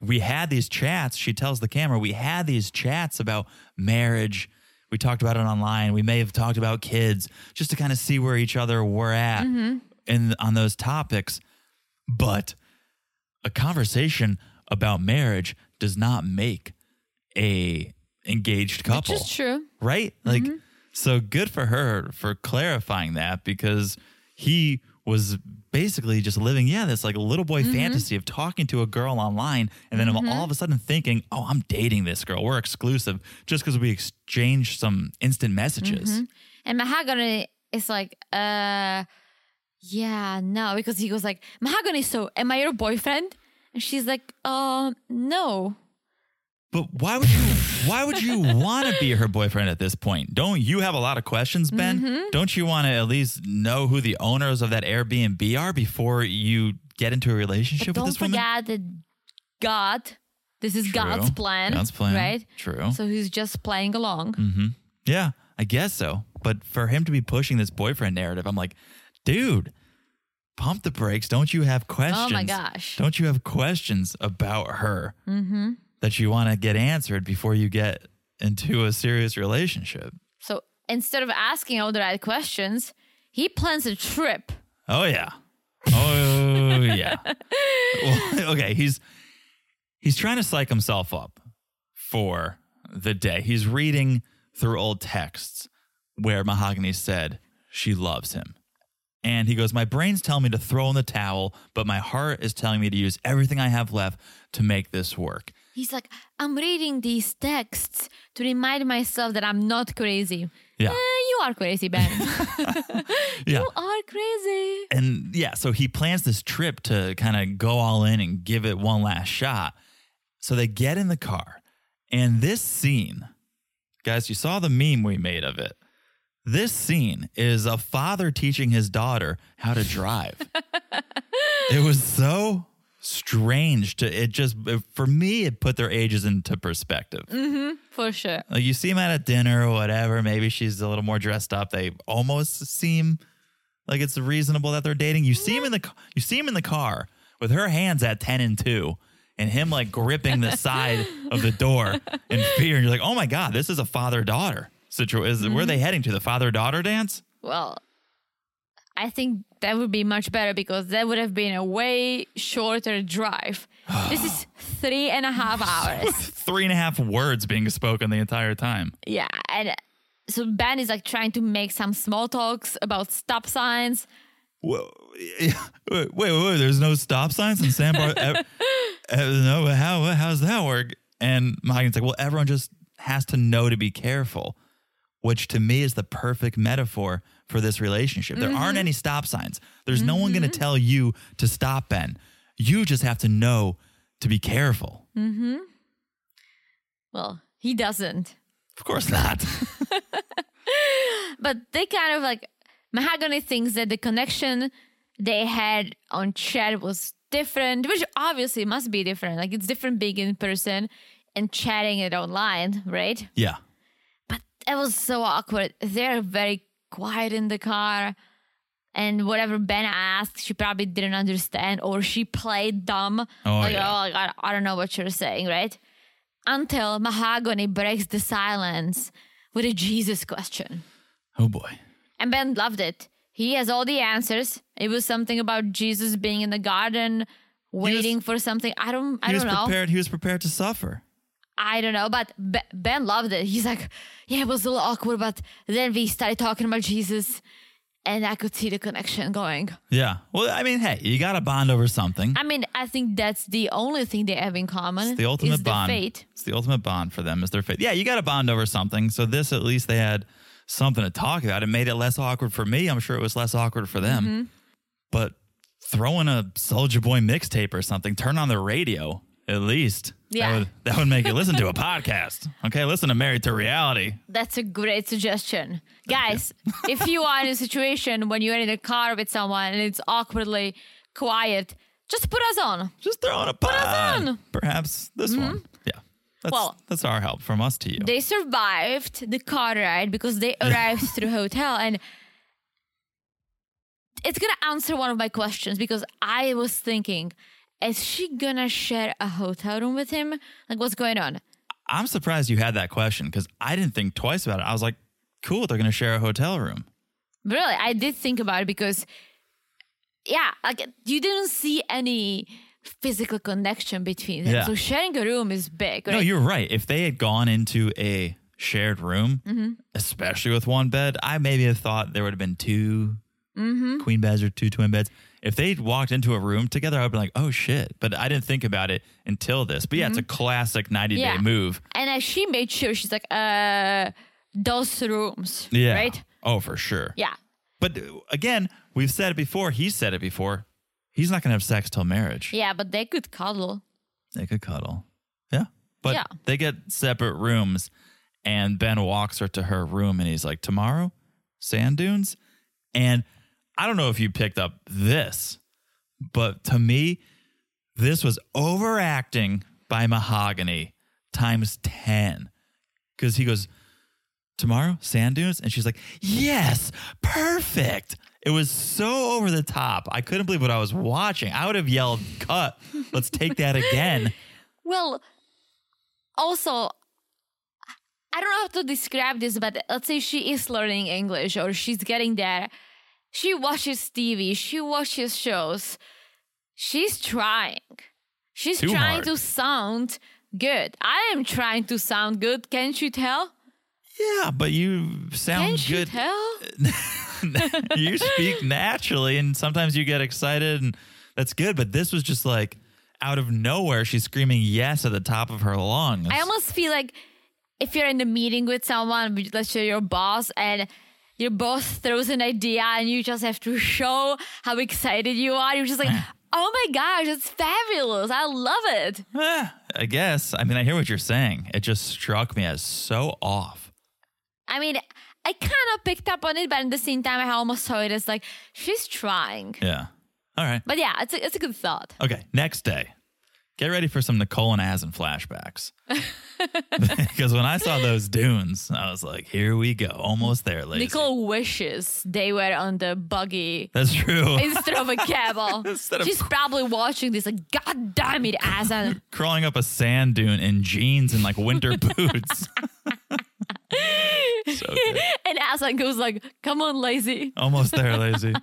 We had these chats. She tells the camera, We had these chats about marriage. We talked about it online. We may have talked about kids just to kind of see where each other were at mm-hmm. in, on those topics. But a conversation about marriage does not make a engaged couple Which is true. right? Like, mm-hmm. so good for her for clarifying that because he was basically just living, yeah, this like little boy fantasy of talking to a girl online and then all of a sudden thinking, oh, I'm dating this girl. We're exclusive just because we exchanged some instant messages. And Mahogany is like, uh, yeah, no, because he goes like, Mahogany, so am I your boyfriend? And she's like, uh, no. But why would you? Why would you want to be her boyfriend at this point? Don't you have a lot of questions, Ben? Mm-hmm. Don't you want to at least know who the owners of that Airbnb are before you get into a relationship But with don't this woman? forget that God, this is True. God's plan. God's plan. Right? True. So he's just playing along. Mm-hmm. Yeah, I guess so. But for him to be pushing this boyfriend narrative, I'm like, dude, pump the brakes. Don't you have questions? Oh my gosh. Don't you have questions about her mm-hmm. That you want to get answered before you get into a serious relationship? So instead of asking all the right questions, he plans a trip. Oh yeah. Oh yeah. [LAUGHS] well, okay, he's he's trying to psych himself up for the day. He's reading through old texts where Mahogany said she loves him. And he goes, My brain's telling me to throw in the towel, but my heart is telling me to use everything I have left to make this work. He's like, I'm reading these texts to remind myself that I'm not crazy. Yeah. Eh, you are crazy, Ben. [LAUGHS] [LAUGHS] Yeah. You are crazy. and yeah, so he plans this trip to kind of go all in and give it one last shot. So they get in the car, and this scene, guys, you saw the meme we made of it. This scene is a father teaching his daughter how to drive. [LAUGHS] it was so strange to it just for me it put their ages into perspective mm-hmm. For sure. like you see them at a dinner or whatever. Maybe she's a little more dressed up. They almost seem like it's reasonable that they're dating. You see mm-hmm. him in the you see him in the car with her hands at ten and two, and him like gripping the side of the door in [LAUGHS] fear. And you're like, oh my god, this is a father daughter situation. Is where are mm-hmm. they heading to the father daughter dance? Well, I think that would be much better because that would have been a way shorter drive. [SIGHS] this is three and a half [LAUGHS] hours. Three and a half words being spoken the entire time. yeah. And so Ben is like trying to make some small talks about stop signs. Well, [LAUGHS] wait, wait, wait, there's no stop signs in Sandbar. ev- [LAUGHS] uh, no, how how's that work? And Mahogany's like, well, everyone just has to know to be careful, which to me is the perfect metaphor for this relationship. There aren't mm-hmm. any stop signs. There's no one going to mm-hmm. tell you to stop, Ben. You just have to know to be careful. Mm-hmm. Well, He doesn't. Of course not. [LAUGHS] But they kind of like Mahogany thinks that the connection they had on chat was different, which obviously must be different. Like it's different being in person and chatting it online, right? yeah. But it was so awkward. They're very quiet in the car. And whatever Ben asked, she probably didn't understand, or she played dumb. Oh, like, yeah. oh, like, I, I don't know what you're saying, right? Until Mahogany breaks the silence with a Jesus question. Oh boy. And Ben loved it. He has all the answers. It was something about Jesus being in the garden, waiting for something. I don't. I was don't know. prepared. He was prepared to suffer. I don't know. But Be- Ben loved it. He's like, yeah, it was a little awkward, but then we started talking about Jesus, and I could see the connection going. Yeah. Well, I mean, hey, you got to bond over something. I mean, I think that's the only thing they have in common. It's the ultimate is bond. The fate. It's the ultimate bond for them is their faith. Yeah, you got to bond over something. So this, at least, they had something to talk about. It made it less awkward for me. I'm sure it was less awkward for them. Mm-hmm. But throwing a Soulja Boy mixtape or something, turn on the radio at least. Yeah. That would, that would make you listen to a podcast. Okay, listen to Married to Reality. That's a great suggestion. Guys, if you are in a situation when you're in a car with someone and it's awkwardly quiet, just put us on. Just throw on a pod. on. Mm-hmm. Perhaps this one. Yeah. That's, Well- that's our help from us to you. They survived the car ride because they arrived [LAUGHS] through hotel and it's gonna answer one of my questions because I was thinking, is she gonna share a hotel room with him? Like what's going on? I'm surprised you had that question because I didn't think twice about it. I was like, cool, they're to share a hotel room. Really, I did think about it because yeah, like you didn't see any physical connection between them. Yeah. So sharing a room is big, right? No, you're right. If they had gone into a shared room, Mm-hmm. especially with one bed, I maybe have thought there would have been 2 Mm-hmm. queen beds or two twin beds. If they'd walked into a room together, I would be like, oh shit. But I didn't think about it until this. But yeah, it's a classic 90 Mm-hmm. Yeah. day move. and uh, she made sure she's like, uh, those rooms, Yeah. right? Oh, for sure. Yeah. But uh, again, we've said it before. He said it before. He's not going to have sex till marriage. Yeah, but they could cuddle. They could cuddle. Yeah. But Yeah. they get separate rooms, and Ben walks her to her room, and he's like, Tomorrow, sand dunes? And I don't know if you picked up this, but to me, this was overacting by Mahogany times 10. Because he goes, Tomorrow, sand dunes? And she's like, Yes, perfect. It was so over the top. I couldn't believe what I was watching. I would have yelled, Cut. Let's take that again. [LAUGHS] Well, also, I don't know how to describe this, but let's say she is learning English or she's getting there. She watches TV, she watches shows. She's trying. She's Too trying hard. to sound good. I am trying to sound good. Can't you tell? Yeah, but you sound Can't you good. tell? [LAUGHS] you speak naturally, and sometimes you get excited, and that's good. But this was just like out of nowhere. She's screaming yes at the top of her lungs. I almost feel like if you're in a meeting with someone, let's say your boss, and your boss throws an idea and you just have to show how excited you are. You're just like, oh my gosh, it's fabulous. I love it. Eh, I guess. I mean, I hear what you're saying. It just struck me as so off. I mean, I kind of picked up on it, but at the same time, I almost saw it as like, she's trying. Yeah. All right. But yeah, it's a, it's a good thought. Okay. Next day, get ready for some Nicole and Azan flashbacks. [LAUGHS] because when I saw those dunes, I was like, here we go. Almost there, ladies. Nicole wishes they were on the buggy That's true. [LAUGHS] instead of a camel. [LAUGHS] Instead of- She's probably watching this like, God damn it, Azan. crawling up a sand dune in jeans and like winter boots. so good. and Azan goes like, come on, lazy. Almost there, lazy.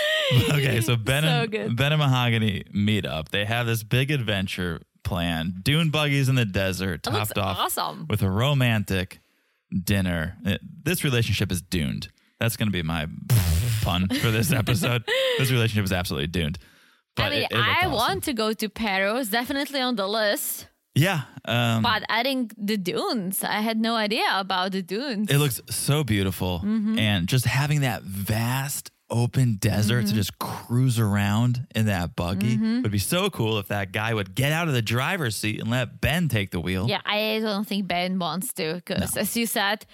[LAUGHS] okay, so Ben So and good. Ben and Mahogany meet up. They have this big adventure plan: Dune buggies in the desert, topped off awesome. with a romantic dinner. This relationship is doomed. That's going to be my pun for this [LAUGHS] episode. this relationship is absolutely doomed. But I mean, it- it I awesome. want to go to Peru. It's definitely on the list. Yeah, um, But adding the dunes, I had no idea about the dunes. It looks so beautiful. Mm-hmm. And just having that vast open desert Mm-hmm. to just cruise around in that buggy. Would be so cool if that guy would get out of the driver's seat and let Ben take the wheel. Yeah, I don't think Ben wants to because, as you said,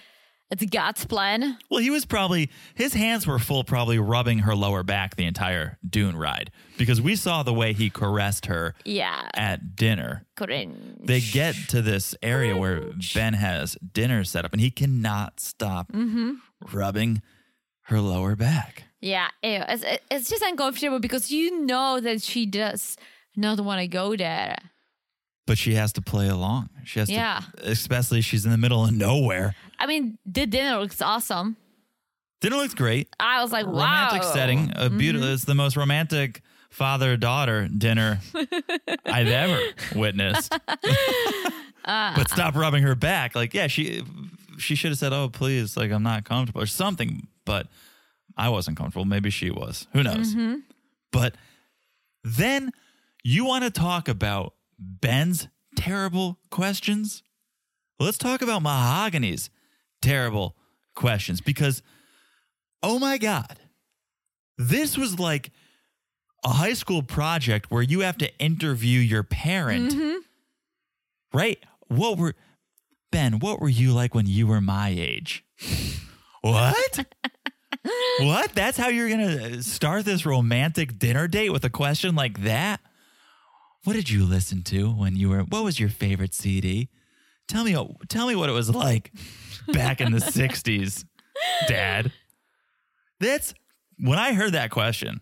it's God's plan. Well, he was probably his hands were full, probably rubbing her lower back the entire Dune ride because we saw the way he caressed her Yeah, at dinner. couldn't. They get to this area where Ben has dinner set up, and he cannot stop Mm-hmm. rubbing her lower back. Yeah, ew. It's, it's just uncomfortable because you know that she does not want to go there. But she has to play along. She has Yeah. to, especially she's in the middle of nowhere. I mean, the dinner looks awesome. Dinner looks great. I was like, wow. romantic setting. A beautiful. Mm-hmm. It's the most romantic father daughter dinner [LAUGHS] I've ever witnessed. [LAUGHS] Uh, but stop rubbing her back. Like, yeah, she she should have said, "Oh, please, like I'm not comfortable" or something. But I wasn't comfortable. Maybe she was. Who knows? Mm-hmm. But then you want to talk about Ben's terrible questions? Let's talk about Mahogany's terrible questions because, oh my God, this was like a high school project where you have to interview your parent. Right? What were, Ben, what were you like when you were my age? [LAUGHS] what? What? That's how you're going to start this romantic dinner date with a question like that? What did you listen to when you were what was your favorite CD? Tell me tell me what it was like back in the [LAUGHS] 60s, dad. That's when I heard that question,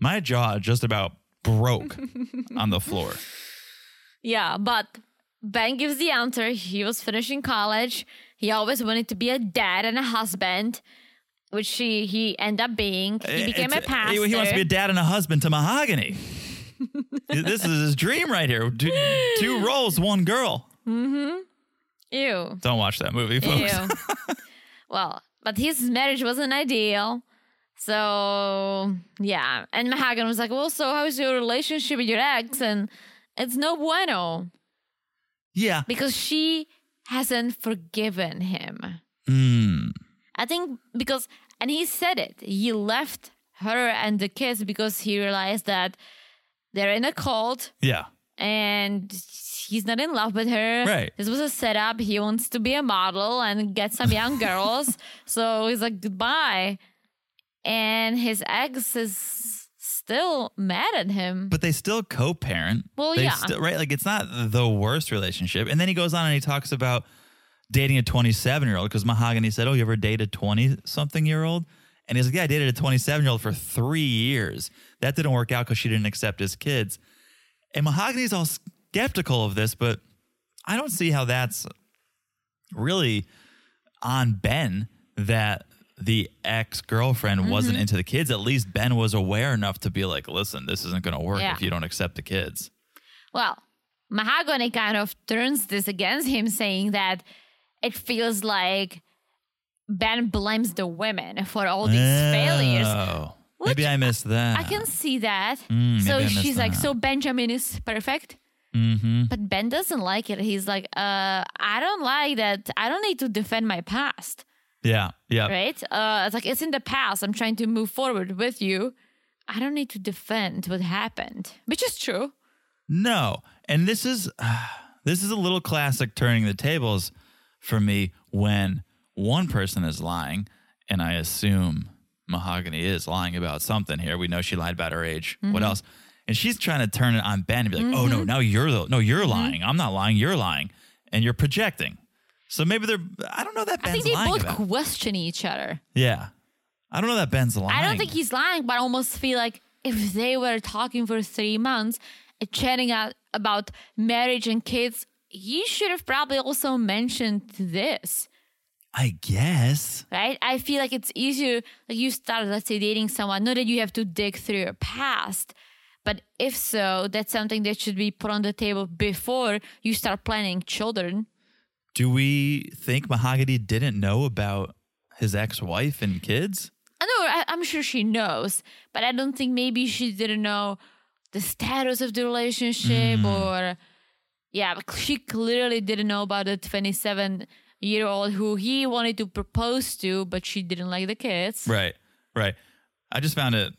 my jaw just about broke on the floor. [LAUGHS] Yeah, but Ben gives the answer. He was finishing college. He always wanted to be a dad and a husband, which he, he ended up being. He became a pastor. He, he wants to be a dad and a husband to Mahogany. this is his dream right here. Two, two [LAUGHS] roles, one girl. Mm-hmm. Ew. Don't watch that movie, folks. Ew. [LAUGHS] well, but his marriage wasn't ideal. So, yeah. And Mahogany was like, well, so how's your relationship with your ex? And it's no bueno Yeah. because she hasn't forgiven him. Mm. I think because, and he said it, he left her and the kids because he realized that they're in a cult Yeah. and he's not in love with her. Right. This was a setup. He wants to be a model and get some young [LAUGHS] girls. So he's like, goodbye. And his ex is still mad at him. But they still co-parent. Well, They yeah. still- right? Like it's not the worst relationship. And then he goes on and he talks about dating a 27 year old because Mahogany said, "Oh, you ever dated 20 something year old?" And he's like, "Yeah, I dated a 27 year old for three years. That didn't work out because she didn't accept his kids." And Mahogany's all skeptical of this, but I don't see how that's really on Ben that the ex girlfriend Mm-hmm. wasn't into the kids. At least Ben was aware enough to be like, listen, this isn't going to work Yeah. if you don't accept the kids. Well, Mahogany kind of turns this against him, saying that it feels like Ben blames the women for all these failures. Oh, Which maybe I missed that. I can see that. Mm, so maybe I missed she's like, so Benjamin is perfect. Mm-hmm. But Ben doesn't like it. He's like, uh, I don't like that. I don't need to defend my past, Yeah, yeah. right? Uh, it's like, it's in the past. I'm trying to move forward with you. I don't need to defend what happened, which is true. No, and this is [SIGHS] this is a little classic turning the tables for me when one person is lying, and I assume Mahogany is lying about something here. We know she lied about her age. What Mm-hmm. else? And she's trying to turn it on Ben and be like, "Oh no, now you're the no, you're Mm-hmm. lying. I'm not lying. You're lying, and you're projecting." So maybe they're. I don't know that Ben's lying. I think they both about. question each other. Yeah, I don't know that Ben's lying. I don't think he's lying, but I almost feel like if they were talking for three months chatting out about marriage and kids, he should have probably also mentioned this. I guess. right? I feel like it's easier, like you start, let's say, dating someone, not that you have to dig through your past, but if so, that's something that should be put on the table before you start planning children. Do we think Mahogany didn't know about his ex-wife and kids? I know, I, I'm sure she knows, but I don't think maybe she didn't know the status of the relationship hmm. or, yeah, [LAUGHS] she clearly didn't know about the 27 year old who he wanted to propose to, but she didn't like the kids. Right, right. I just found it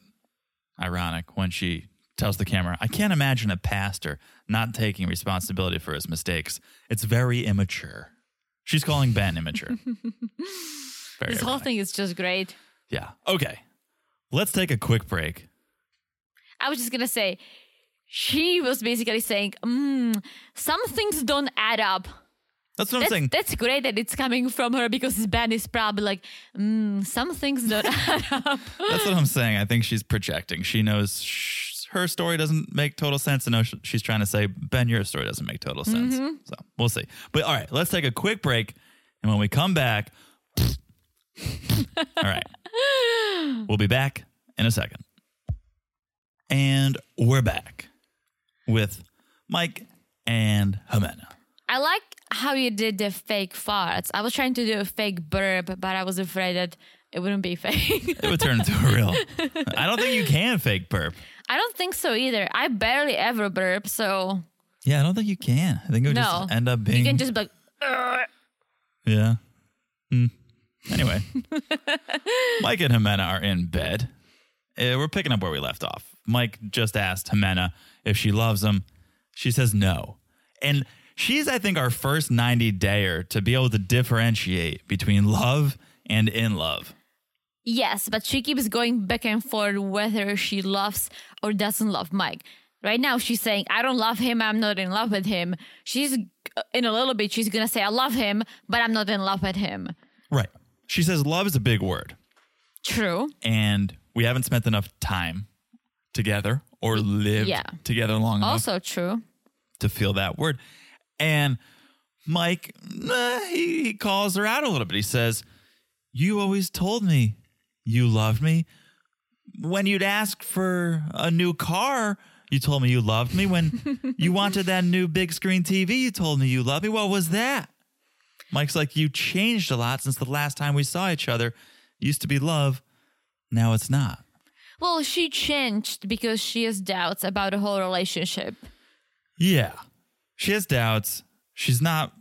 ironic when she tells the camera, I can't imagine a pastor not taking responsibility for his mistakes. It's very immature. She's calling Ben immature. [LAUGHS] Very This whole thing is just great. Yeah. Okay. Let's take a quick break. I was just gonna say, she was basically saying, mm, some things don't add up. That's what I'm saying. that's great that it's coming from her because Ben is probably like, mm, some things don't [LAUGHS] add up. That's what I'm saying. I think she's projecting. She knows sh- her story doesn't make total sense. And she's trying to say, Ben, your story doesn't make total sense. Mm-hmm. So we'll see. But all right, let's take a quick break. And when we come back, [LAUGHS] all right, we'll be back in a second. And we're back with Mike and Ximena. I like how you did the fake farts. I was trying to do a fake burp, but I was afraid that it wouldn't be [LAUGHS] fake. It would turn into a real. [LAUGHS] I don't think you can fake burp. I don't think so either. I barely ever burp, so Yeah, I don't think you can. I think it would no. just end up being. You can just be like, "Ugh." Yeah. Hmm. Anyway, [LAUGHS] Mike and Ximena are in bed. Uh, we're picking up where we left off. Mike just asked Ximena if she loves him. She says no. And she's, I think, our first 90 dayer to be able to differentiate between love and in love. Yes, but she keeps going back and forth whether she loves or doesn't love Mike. Right now, she's saying, I don't love him, I'm not in love with him. She's, uh, in a little bit, she's gonna say, I love him, but I'm not in love with him. Right. She says love is a big word. True. And we haven't spent enough time together or lived Yeah. together long enough. Also true. to feel that word. And Mike, he, he calls her out a little bit. He says, You always told me you loved me. When you'd ask for a new car, you told me you loved me. When [LAUGHS] you wanted that new big screen TV, you told me you loved me. What was that? Mike's like, You changed a lot since the last time we saw each other. Used to be love. Now it's not. Well, she changed because she has doubts about the whole relationship. Yeah. She has doubts. She's not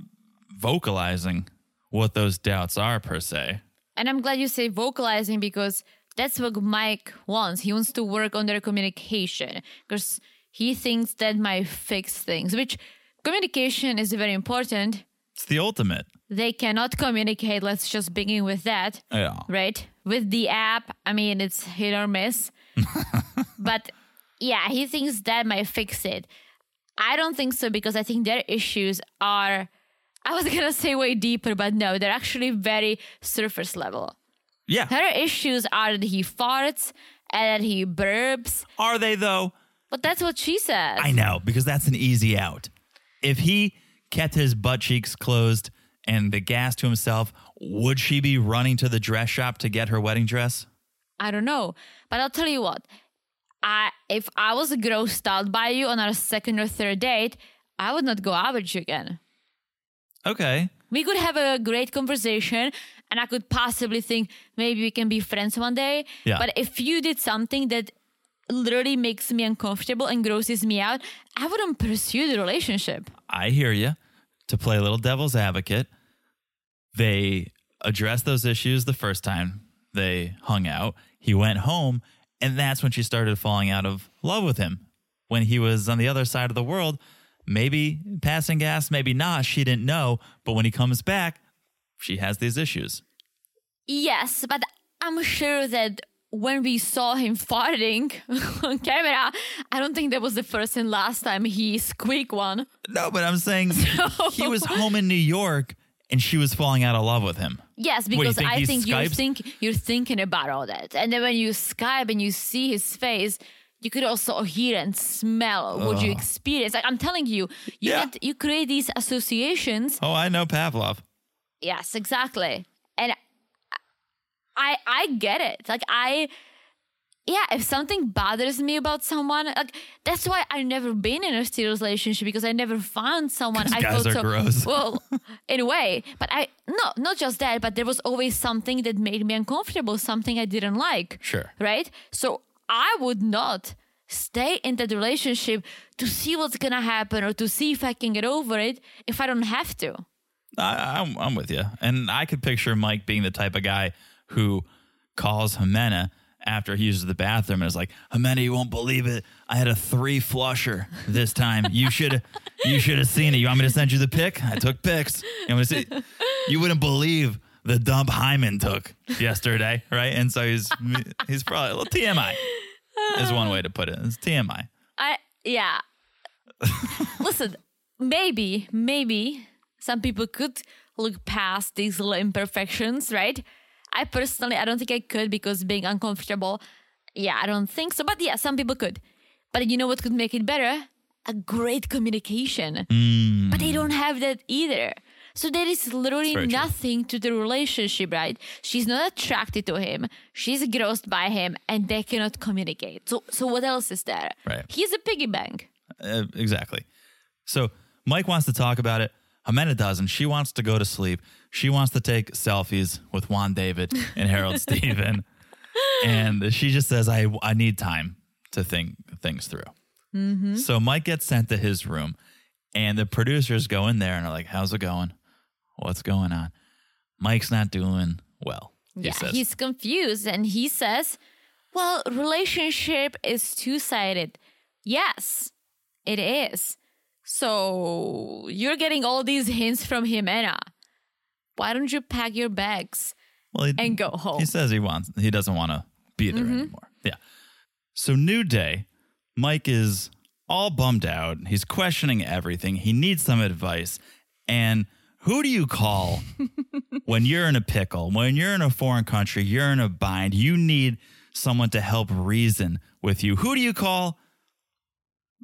vocalizing what those doubts are per se. And I'm glad you say vocalizing because that's what Mike wants. He wants to work on their communication because he thinks that might fix things, which communication is very important. It's the ultimate. They cannot communicate. Let's just begin with that. Yeah. Right? With the app, I mean, it's hit or miss. [LAUGHS] but yeah, he thinks that might fix it. I don't think so because I think their issues are, I was [LAUGHS] going to say way deeper, but no, they're actually very surface level. Yeah. Her issues are that he farts and that he burps, Are they though? but that's what she says. I know, because that's an easy out. If he kept his butt cheeks closed and the gas to himself, would she be running to the dress shop to get her wedding dress? I don't know. But I'll tell you what. I if I was grossed out by you on our second or third date, I would not go out with you again. Okay. We could have a great conversation and I could possibly think maybe we can be friends one day. Yeah. But if you did something that literally makes me uncomfortable and grosses me out, I wouldn't um pursue the relationship. I hear you. To play a little devil's advocate, they addressed those issues the first time they hung out. He went home, and that's when she started falling out of love with him. When he was on the other side of the world, maybe passing gas, maybe not. She didn't know. But when he comes back, she has these issues. Yes, but I'm sure that when we saw him farting [LAUGHS] on camera, I don't think that was the first and last time he squeaked one. No, but I'm saying [LAUGHS] so. he was home in New York and she was falling out of love with him. Yes, you because think I think you're think you're thinking about all that, and then when you Skype and you see his face, you could also hear and smell what you experience. Like I'm telling you, you Yeah. get, you create these associations. Oh, I know Pavlov. Yes, exactly, I I get it. Like I. Yeah, if something bothers me about someone, like that's why I've never been in a serious relationship because I never found someone I guys felt are so gross. well, [LAUGHS] in a way. But I no, not just that, but there was always something that made me uncomfortable, something I didn't like. Sure. Right? So I would not stay in that relationship to see what's gonna happen or to see if I can get over it if I don't have to. I, I'm, I'm with you. And I could picture Mike being the type of guy who calls Ximena after he uses the bathroom and is like, Amanda, you won't believe it. I had a three flusher this time. You should you should have seen it. You want me to send you the pic? I took pics. You, want see? you wouldn't believe the dump Hyman took yesterday, right? And so he's he's probably a little TMI is one way to put it. It's TMI. I yeah. Listen, maybe, maybe some people could look past these little imperfections, right? I personally, I don't think I could because being uncomfortable, yeah, I don't think so. But yeah, some people could. But you know what could make it better? A great communication. Mm. But they don't have that either. So there is literally very true. nothing to the relationship, right? She's not attracted to him. She's grossed by him, and they cannot communicate. So, so what else is there? Right. He's a piggy bank. Uh, exactly. So Mike wants to talk about it. Ximena doesn't. She wants to go to sleep. She wants to take selfies with Juan David and Harold [LAUGHS] Steven. And she just says, I, I need time to think things through. Mm-hmm. So Mike gets sent to his room, and the producers go in there and are like, How's it going? What's going on? Mike's not doing well. He yeah, he's confused and he says, "Well, relationship is two-sided." Yes, it is. So, you're getting all these hints from Ximena. Why don't you pack your bags well, he, and go home? He says he wants he doesn't want to be there Mm-hmm. anymore. Yeah. So new day, Mike is all bummed out. He's questioning everything. He needs some advice. And who do you call [LAUGHS] when you're in a pickle? When you're in a foreign country, you're in a bind, you need someone to help reason with you. Who do you call?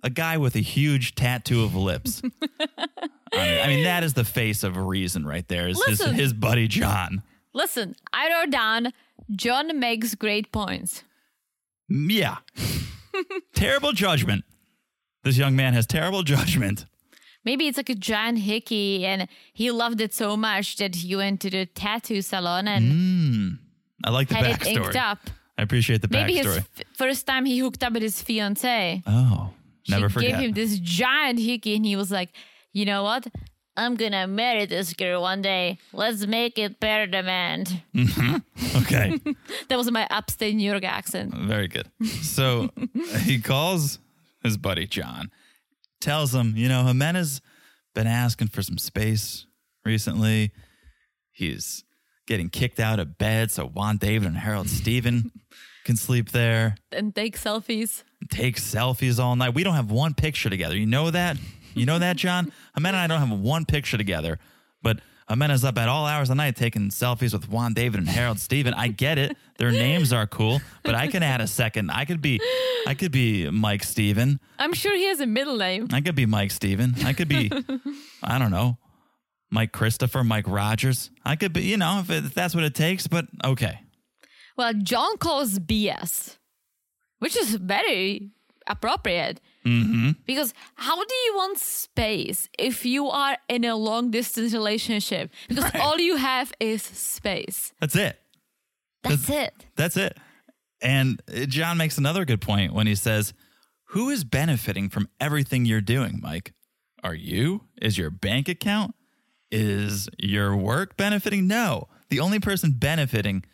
A guy with a huge tattoo of lips. [LAUGHS] I, mean, that is the face of reason right there. Is his, Listen. his buddy John. Listen, I wrote down John makes great points. Yeah. [LAUGHS] terrible judgment. This young man has terrible judgment. Maybe it's like a giant hickey and he loved it so much that he went to the tattoo salon and hmm. I like the had it inked backstory. up. I appreciate the Maybe his backstory. f- first time he hooked up with his fiance. oh, never she forget. gave him this giant hickey and he was like, you know what? I'm gonna marry this girl one day. Let's make it pair demand. Mm-hmm. okay, [LAUGHS] That was my upstate New York accent. very good. So [LAUGHS] he calls his buddy John, tells him, you know, Ximena's been asking for some space recently. He's getting kicked out of bed so Juan David and Harold Steven can sleep there. And take selfies. Take selfies all night. We don't have one picture together. You know that? You know that, John? [LAUGHS] Amena and I don't have one picture together, but Amena's up at all hours of the night taking selfies with Juan David and Harold Steven. I get it. Their names are cool, but I can add a second. I could be I could be Mike Steven. I'm sure he has a middle name. I could be Mike Steven. I could be [LAUGHS] I don't know. Mike Christopher, Mike Rogers. I could be, you know, if, it, if that's what it takes, but okay. Well, John calls BS, which is very appropriate. Mm-hmm. Because how do you want space if you are in a long distance relationship? Because Right. all you have is space. That's it. That's it. That's it. And uh, John makes another good point when he says, Who is benefiting from everything you're doing, Mike? Are you? Is your bank account? Is your work benefiting? No. The only person benefiting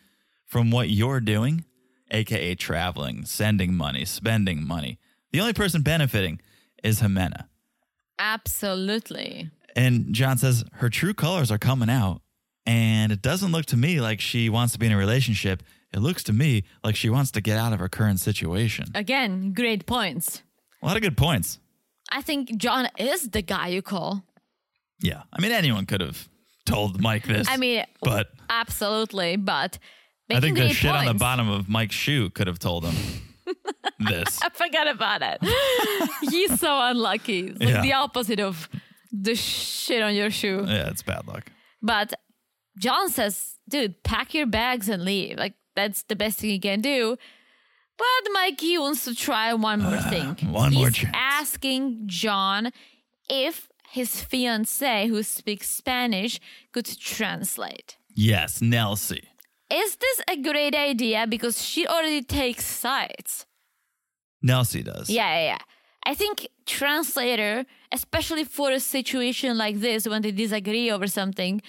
from what you're doing, AKA traveling, sending money, spending money, the only person benefiting is Ximena. Absolutely. And John says her true colors are coming out. And it doesn't look to me like she wants to be in a relationship. It looks to me like she wants to get out of her current situation. Again, great points. A lot of good points. I think John is the guy you call. Yeah. I mean, anyone could have told Mike this. I mean, but absolutely, but I think the shit on the bottom of Mike's shoe could have told him [LAUGHS] this. I forgot about it. [LAUGHS] He's so unlucky. It's like Yeah. the opposite of the shit on your shoe. Yeah, it's bad luck. But John says, dude, pack your bags and leave. Like, that's the best thing you can do. But Mikey wants to try one more ah, thing. one more chance. asking John if his fiance, who speaks Spanish, could translate. Yes, Nelsie. Is this a great idea? Because she already takes sides. Nelsie does. Yeah, yeah, yeah. I think translator, especially for a situation like this when they disagree over something,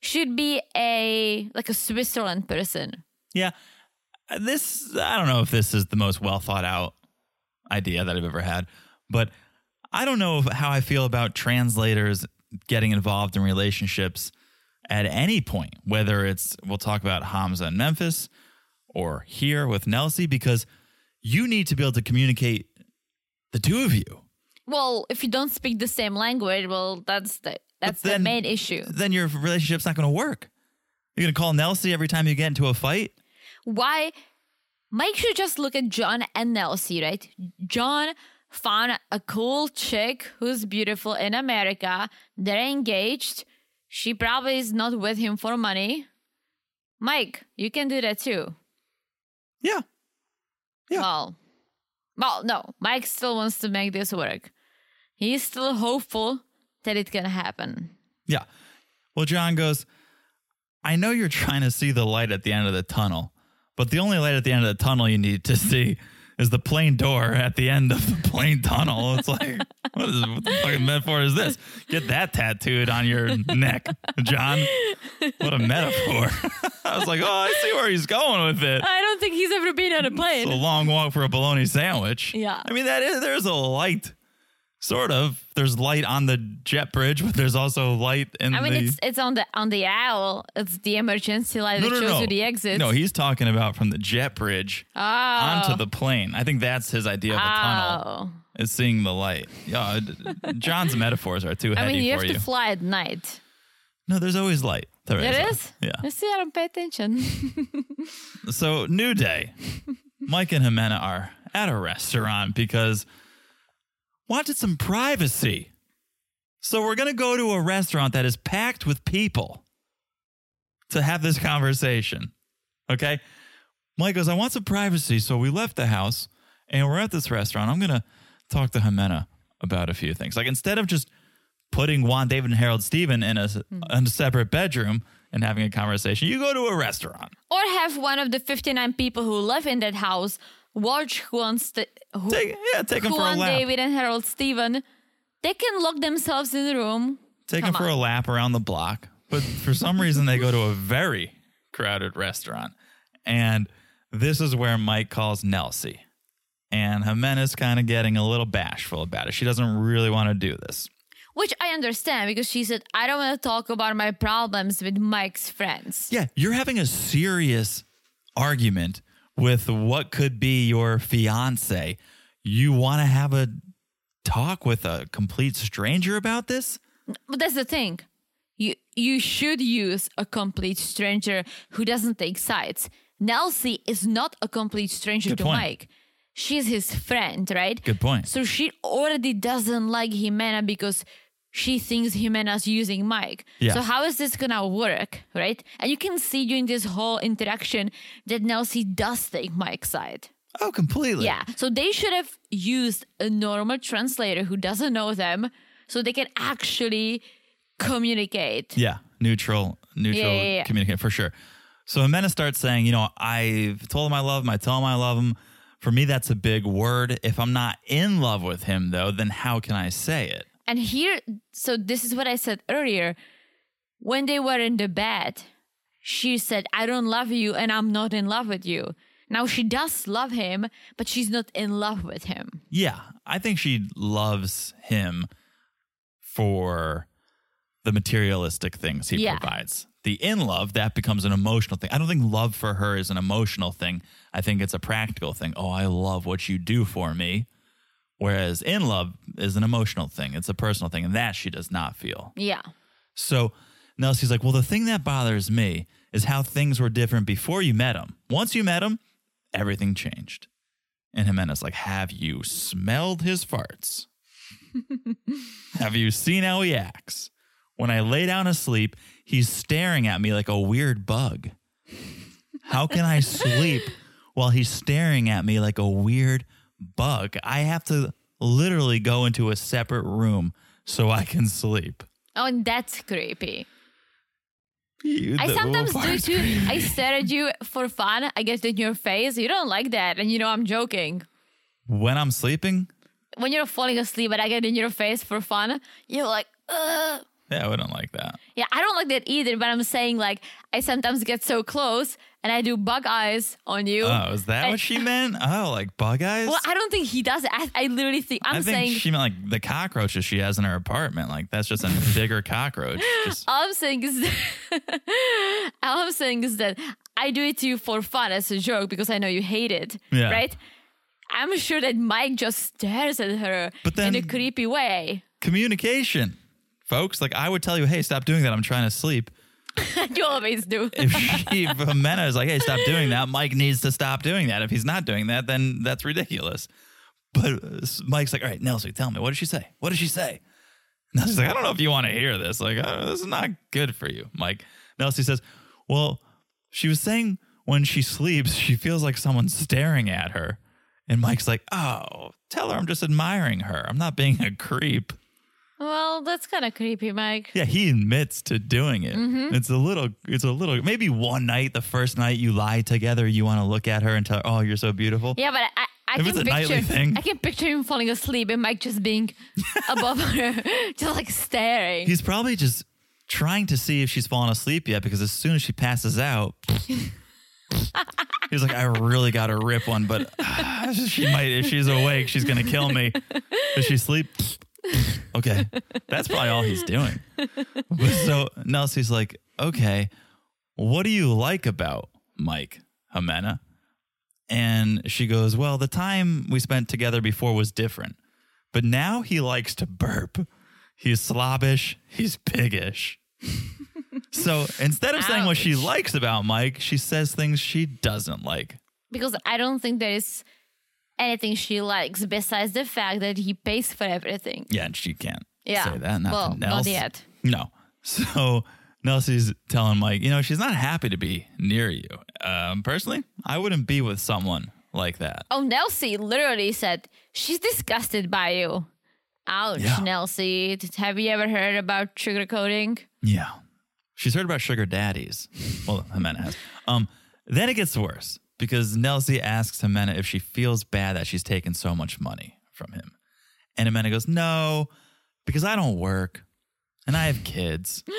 should be a like a Switzerland person. Yeah. this I don't know if this is the most well thought out idea that I've ever had, but I don't know how I feel about translators getting involved in relationships at any point, whether it's we'll talk about Hamza and Memphis or here with Nelsie, because you need to be able to communicate the two of you. Well, if you don't speak the same language, well, that's the that's the main issue. Then your relationship's not going to work. You're going to call Nelsie every time you get into a fight. Why? Mike should just look at John and Nelsie, right? John found a cool chick who's beautiful in America. They're engaged. She probably is not with him for money. Mike, you can do that too. Yeah. Yeah. Well, well, no. Mike still wants to make this work. He's still hopeful that it can happen. Yeah. Well, John goes, I know you're trying to see the light at the end of the tunnel, but the only light at the end of the tunnel you need to see is the plane door at the end of the [LAUGHS] plane tunnel. It's like, [LAUGHS] what, is, what the fucking metaphor is this? Get that tattooed on your neck, John. What a metaphor. [LAUGHS] I was like, oh, I see where he's going with it. I don't think he's ever been on a plane. It's a long walk for a bologna sandwich. Yeah. I mean, that is, there's a light, sort of. There's light on the jet bridge, but there's also light in I mean, the. it's it's on the on the aisle. It's the emergency light no, that no, shows no. you the exit. No, he's talking about from the jet bridge oh. onto the plane. I think that's his idea of a tunnel. Oh. Is seeing the light. Yeah, uh, John's metaphors are too heavy. [LAUGHS] I mean, you have you. to fly at night. no, there's always light. There There light. is? Yeah. You see, I don't pay attention. [LAUGHS] So, new day. Mike and Ximena are at a restaurant because wanted some privacy. So, we're going to go to a restaurant that is packed with people to have this conversation. Okay. Mike goes, I want some privacy. So, we left the house and we're at this restaurant. I'm going to talk to Ximena about a few things. Like, instead of just putting Juan, David, and Harold Steven in a, mm-hmm. in a separate bedroom and having a conversation, you go to a restaurant. or have one of the 59 people who live in that house watch who wants to, who, Take, yeah, take him for a lap. David and Harold Steven. They can lock themselves in the room. Take Come him for on. a lap around the block. But for some reason, they go to a very crowded restaurant. And this is where Mike calls Nelsie. And Ximena's kind of getting a little bashful about it. She doesn't really want to do this. Which I understand because she said, I don't want to talk about my problems with Mike's friends. Yeah, you're having a serious argument with what could be your fiance. You want to have a talk with a complete stranger about this? But that's the thing. You you should use a complete stranger who doesn't take sides. Nelsie is not a complete stranger Good to point. Mike. She's his friend, right? Good point. So she already doesn't like Ximena because she thinks Ximena's using Mike. Yeah. So how is this gonna work, right? And you can see during this whole interaction that Nelsie does take Mike's side. Oh, completely. Yeah. So they should have used a normal translator who doesn't know them so they can actually communicate. Yeah, neutral, neutral Yeah, yeah, yeah. communicate for sure. So Ximena starts saying, you know, I've told him I love him. I tell him I love him. For me, that's a big word. If I'm not in love with him, though, then how can I say it? And here, so this is what I said earlier. When they were in the bed, she said, I don't love you and I'm not in love with you. Now she does love him, but she's not in love with him. Yeah, I think she loves him for the materialistic things he Yeah. provides. The in love, that becomes an emotional thing. I don't think love for her is an emotional thing. I think it's a practical thing. Oh, I love what you do for me. Whereas in love is an emotional thing, it's a personal thing, and that she does not feel. Yeah. So Nelsie's like, Well, the thing that bothers me is how things were different before you met him. Once you met him, everything changed. And Ximena's like, Have you smelled his farts? [LAUGHS] Have you seen how he acts? When I lay down to sleep, he's staring at me like a weird bug. How can I sleep while he's staring at me like a weird bug? I have to literally go into a separate room so I can sleep. Oh, and that's creepy. You- I sometimes do too. creepy. I [LAUGHS] stare at you for fun. I get in your face. You don't like that. And you know I'm joking. When I'm sleeping, When you're falling asleep and I get in your face for fun, you're like, ugh. Yeah, I wouldn't like that. Yeah, I don't like that either, but I'm saying like I sometimes get so close and I do bug eyes on you. Oh, is that I- what she [LAUGHS] meant? Oh, like bug eyes? well, I don't think he does it. I, I literally think I'm I think saying she meant like the cockroaches she has in her apartment. Like that's just a bigger cockroach. Just, [LAUGHS] all I'm saying is that, [LAUGHS] all I'm saying is that I do it to you for fun as a joke because I know you hate it. Yeah. Right? I'm sure that Mike just stares at her But in a creepy way. communication, folks. Like I would tell you, hey, stop doing that. I'm trying to sleep. [LAUGHS] you always do. If she, if Ximena is like, hey, stop doing that, Mike needs to stop doing that. If he's not doing that, then that's ridiculous. But uh, Mike's like, all right, Nelsie, tell me, what did she say? What did she say? Nelsie's like, I don't know if you want to hear this. Like, uh, this is not good for you, Mike. Nelsie says, well, she was saying when she sleeps, she feels like someone's staring at her. And Mike's like, oh, tell her I'm just admiring her. I'm not being a creep. Well, that's kind of creepy, Mike. Yeah, he admits to doing it. Mm-hmm. It's a little, it's a little, maybe one night, the first night you lie together, you want to look at her and tell her, oh, you're so beautiful. Yeah, but I, I If can picture nightly thing. I can picture him falling asleep and Mike just being [LAUGHS] above her, [LAUGHS] just like staring. He's probably just trying to see if she's fallen asleep yet because as soon as she passes out, he's like, I really got to rip one, but [SIGHS] she might, if she's awake, she's going to kill me. Does she sleep? [LAUGHS] Okay. That's probably all he's doing. So Nelsie's like, okay, what do you like about Mike Ximena? And she goes, well, the time we spent together before was different, but now he likes to burp. He's slobbish. He's piggish. [LAUGHS] so instead of saying what she likes about Mike, she says things she doesn't like. because I don't think there is anything she likes besides the fact that he pays for everything. Yeah, and she can't Yeah. say that. Not Well, to not yet. No. [LAUGHS] So Nelsie's telling Mike, you know, she's not happy to be near you. Um, personally, I wouldn't be with someone like that. Oh, Nelsie literally said she's disgusted by you. Ouch, Yeah. Nelsie. Have you ever heard about sugarcoating? Yeah. She's heard about sugar daddies. Well, Ximena has. Um, then it gets worse because Nelsie asks Ximena if she feels bad that she's taken so much money from him. And Ximena goes, no, because I don't work and I have kids. [LAUGHS]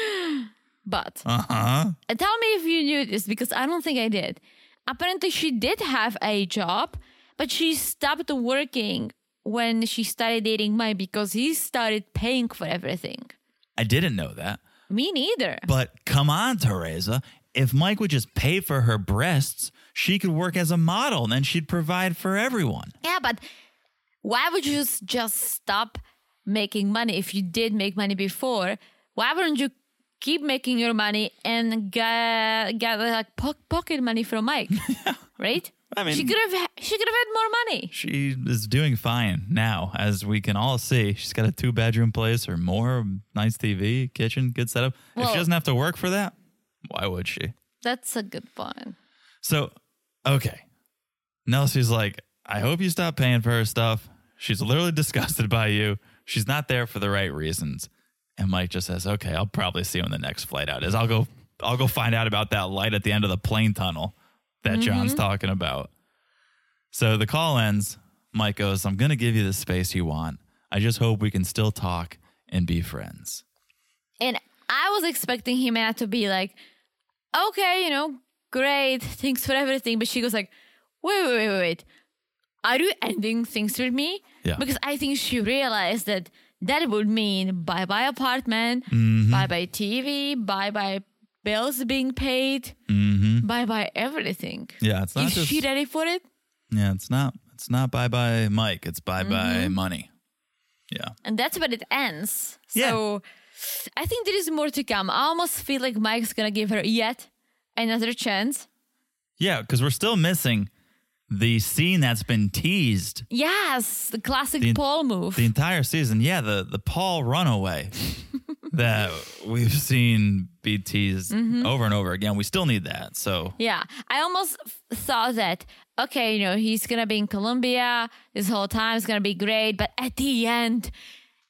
But Uh huh. Uh, Tell me if you knew this because I don't think I did. Apparently, she did have a job, but she stopped working when she started dating Mike because he started paying for everything. I didn't know that. Me neither. But come on, Teresa. If Mike would just pay for her breasts, she could work as a model and then she'd provide for everyone. Yeah, but why would you just stop making money if you did make money before? Why wouldn't you keep making your money and get get like po- pocket money from Mike? [LAUGHS] right? I mean- she could have she could have had more money. She is doing fine now, as we can all see. She's got a two bedroom place or more, nice TV, kitchen, good setup. if she doesn't have to work for that, why would she? That's a good point. So, okay. Nelsie's like, I hope you stop paying for her stuff. She's literally [LAUGHS] disgusted by you. She's not there for the right reasons. And Mike just says, Okay, I'll probably see you when the next flight out is. I'll go I'll go find out about that light at the end of the plane tunnel that John's mm-hmm. talking about. So the call ends. Mike goes, I'm gonna give you the space you want. I just hope we can still talk and be friends. And I was expecting him to be like, okay, you know, great, thanks for everything. But she goes like, wait, wait, wait, wait, wait. Are you ending things with me? Yeah. Because I think she realized that that would mean bye bye apartment, Mm-hmm. bye bye TV, bye bye bills being paid, Mm-hmm. bye bye everything. Yeah, it's not Is just she ready for it? Yeah, it's not it's not bye bye Mike, it's bye bye money. Yeah. And that's where it ends. Yeah. So I think there is more to come. I almost feel like Mike's gonna give her yet another chance. Yeah, because we're still missing the scene that's been teased Yes, the classic The- Paul move. the entire season. Yeah, the the Paul runaway [LAUGHS] that we've seen be teased mm-hmm. over and over again. We still need that. So yeah, I almost thought that okay, you know, he's gonna be in Colombia this whole time. It's gonna be great, but at the end.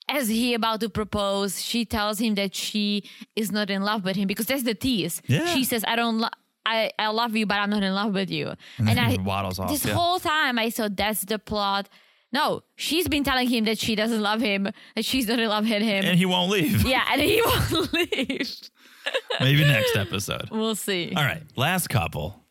As he about to propose, she tells him that she is not in love with him because that's the tease. Yeah. She says, "I don't, lo- I, I love you, but I'm not in love with you." And then I waddles off, This yeah. whole time, I thought that's the plot No, she's been telling him that she doesn't love him, that she's not in love with him. And he won't leave. [LAUGHS] yeah, and he won't [LAUGHS] leave. Maybe next episode. We'll see. All right, last couple.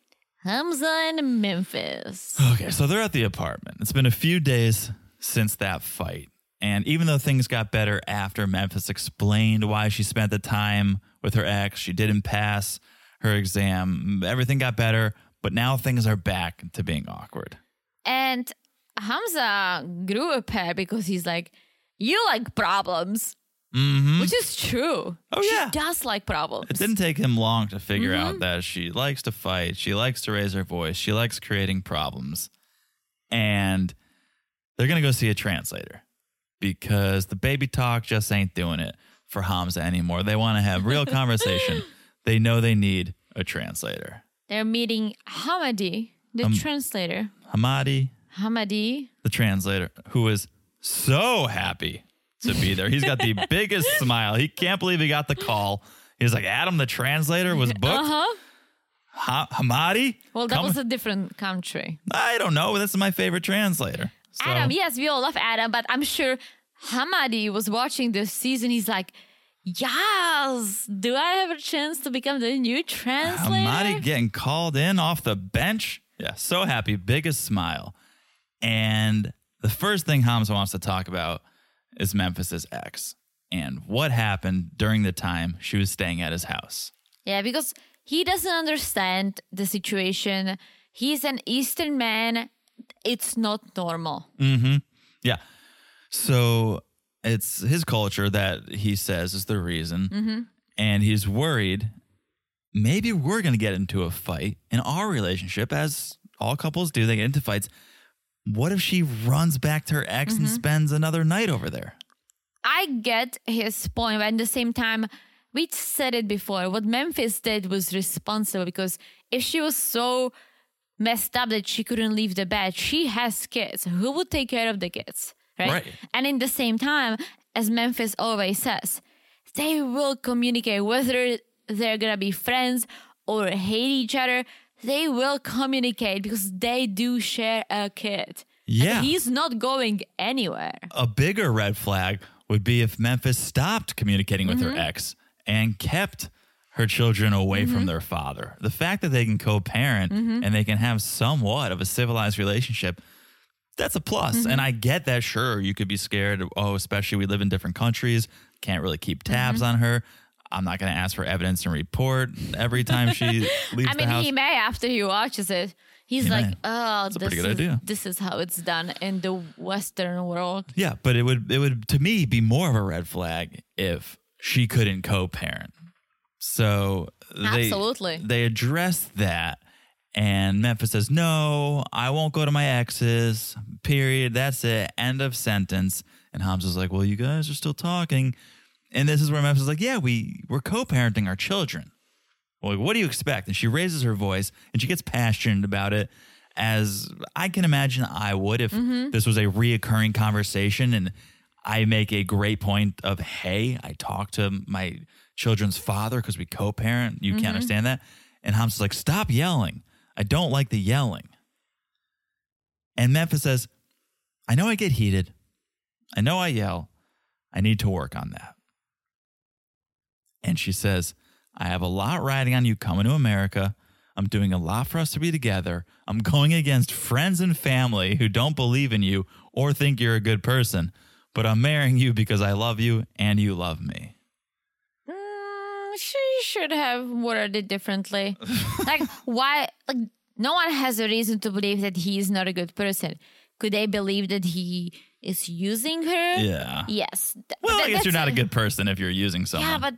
Hamza and Memphis. Okay, so they're at the apartment. It's been a few days since that fight. And even though things got better after Memphis explained why she spent the time with her ex, she didn't pass her exam, everything got better, but now things are back to being awkward. And Hamza grew a pair because he's like, You like problems. Mm-hmm. Which is true. Oh, she yeah. does like problems. It didn't take him long to figure Mm-hmm. out that she likes to fight, she likes to raise her voice, she likes creating problems. And they're going to go see a translator because the baby talk just ain't doing it for Hamza anymore. They want to have real [LAUGHS] conversation. They know they need a translator. They're meeting Hamadi, the Um, translator. Hamadi, Hamadi. the translator, who is so happy to be there. He's got the [LAUGHS] biggest smile. He can't believe he got the call. He's like, Adam, the translator was booked. Uh huh. Ha- Hamadi? Well, that Come- was a different country. I don't know. This is my favorite translator. So, Adam, yes, we all love Adam, but I'm sure Hamadi was watching this season. He's like, Yes, do I have a chance to become the new translator? Hamadi getting called in off the bench. Yeah, so happy. Biggest smile. And the first thing Hamza wants to talk about is Memphis's ex and what happened during the time she was staying at his house. Yeah, because he doesn't understand the situation. He's an Eastern man. It's not normal. Mm-hmm. Yeah. So it's his culture that he says is the reason. Mm-hmm. And he's worried maybe we're going to get into a fight in our relationship, as all couples do. They get into fights. What if she runs back to her ex and mm-hmm. spends another night over there? I get his point, but at the same time, we said it before. What Memphis did was responsible because if she was so messed up that she couldn't leave the bed, she has kids. Who would take care of the kids? Right? Right. And in the same time, as Memphis always says, they will communicate whether they're gonna be friends or hate each other. They will communicate because they do share a kid. And Yeah. he's not going anywhere. a bigger red flag would be if Memphis stopped communicating with her mm-hmm. ex and kept her children away from mm-hmm. their father. The fact that they can co parent mm-hmm. and they can have somewhat of a civilized relationship, that's a plus. And mm-hmm. I get that, sure, you could be scared. Oh, especially we live in different countries, can't really keep tabs on her. I'm not going to ask for evidence and report every time she [LAUGHS] leaves I mean, he may after he watches it. He's He like, may. oh, this is, idea. this is how it's done in the Western world. Yeah, but it would it would to me be more of a red flag if she couldn't co-parent. So they, Absolutely. they addressed that, and Memphis says, "No, I won't go to my exes. Period. That's it. End of sentence." And Hamza's like, "Well, you guys are still talking," and this is where Memphis is like, "Yeah, we we're co-parenting our children." Well, what do you expect? And she raises her voice and she gets passionate about it, as I can imagine I would if mm-hmm. this was a reoccurring conversation. And I make a great point of, hey, I talk to my children's father because we co parent. You can't mm-hmm. understand that. And Hamza's like, stop yelling. I don't like the yelling. And Memphis says, I know I get heated. I know I yell. I need to work on that. And she says, I have a lot riding on you coming to America. I'm doing a lot for us to be together. I'm going against friends and family who don't believe in you or think you're a good person, but I'm marrying you because I love you and you love me. She should have worded it differently. [LAUGHS] like, why? Like, no one has a reason to believe that he is not a good person. Could they believe that he is using her? Yeah. Yes. Th- Well, that- I guess you're not a good person if you're using someone. Yeah, but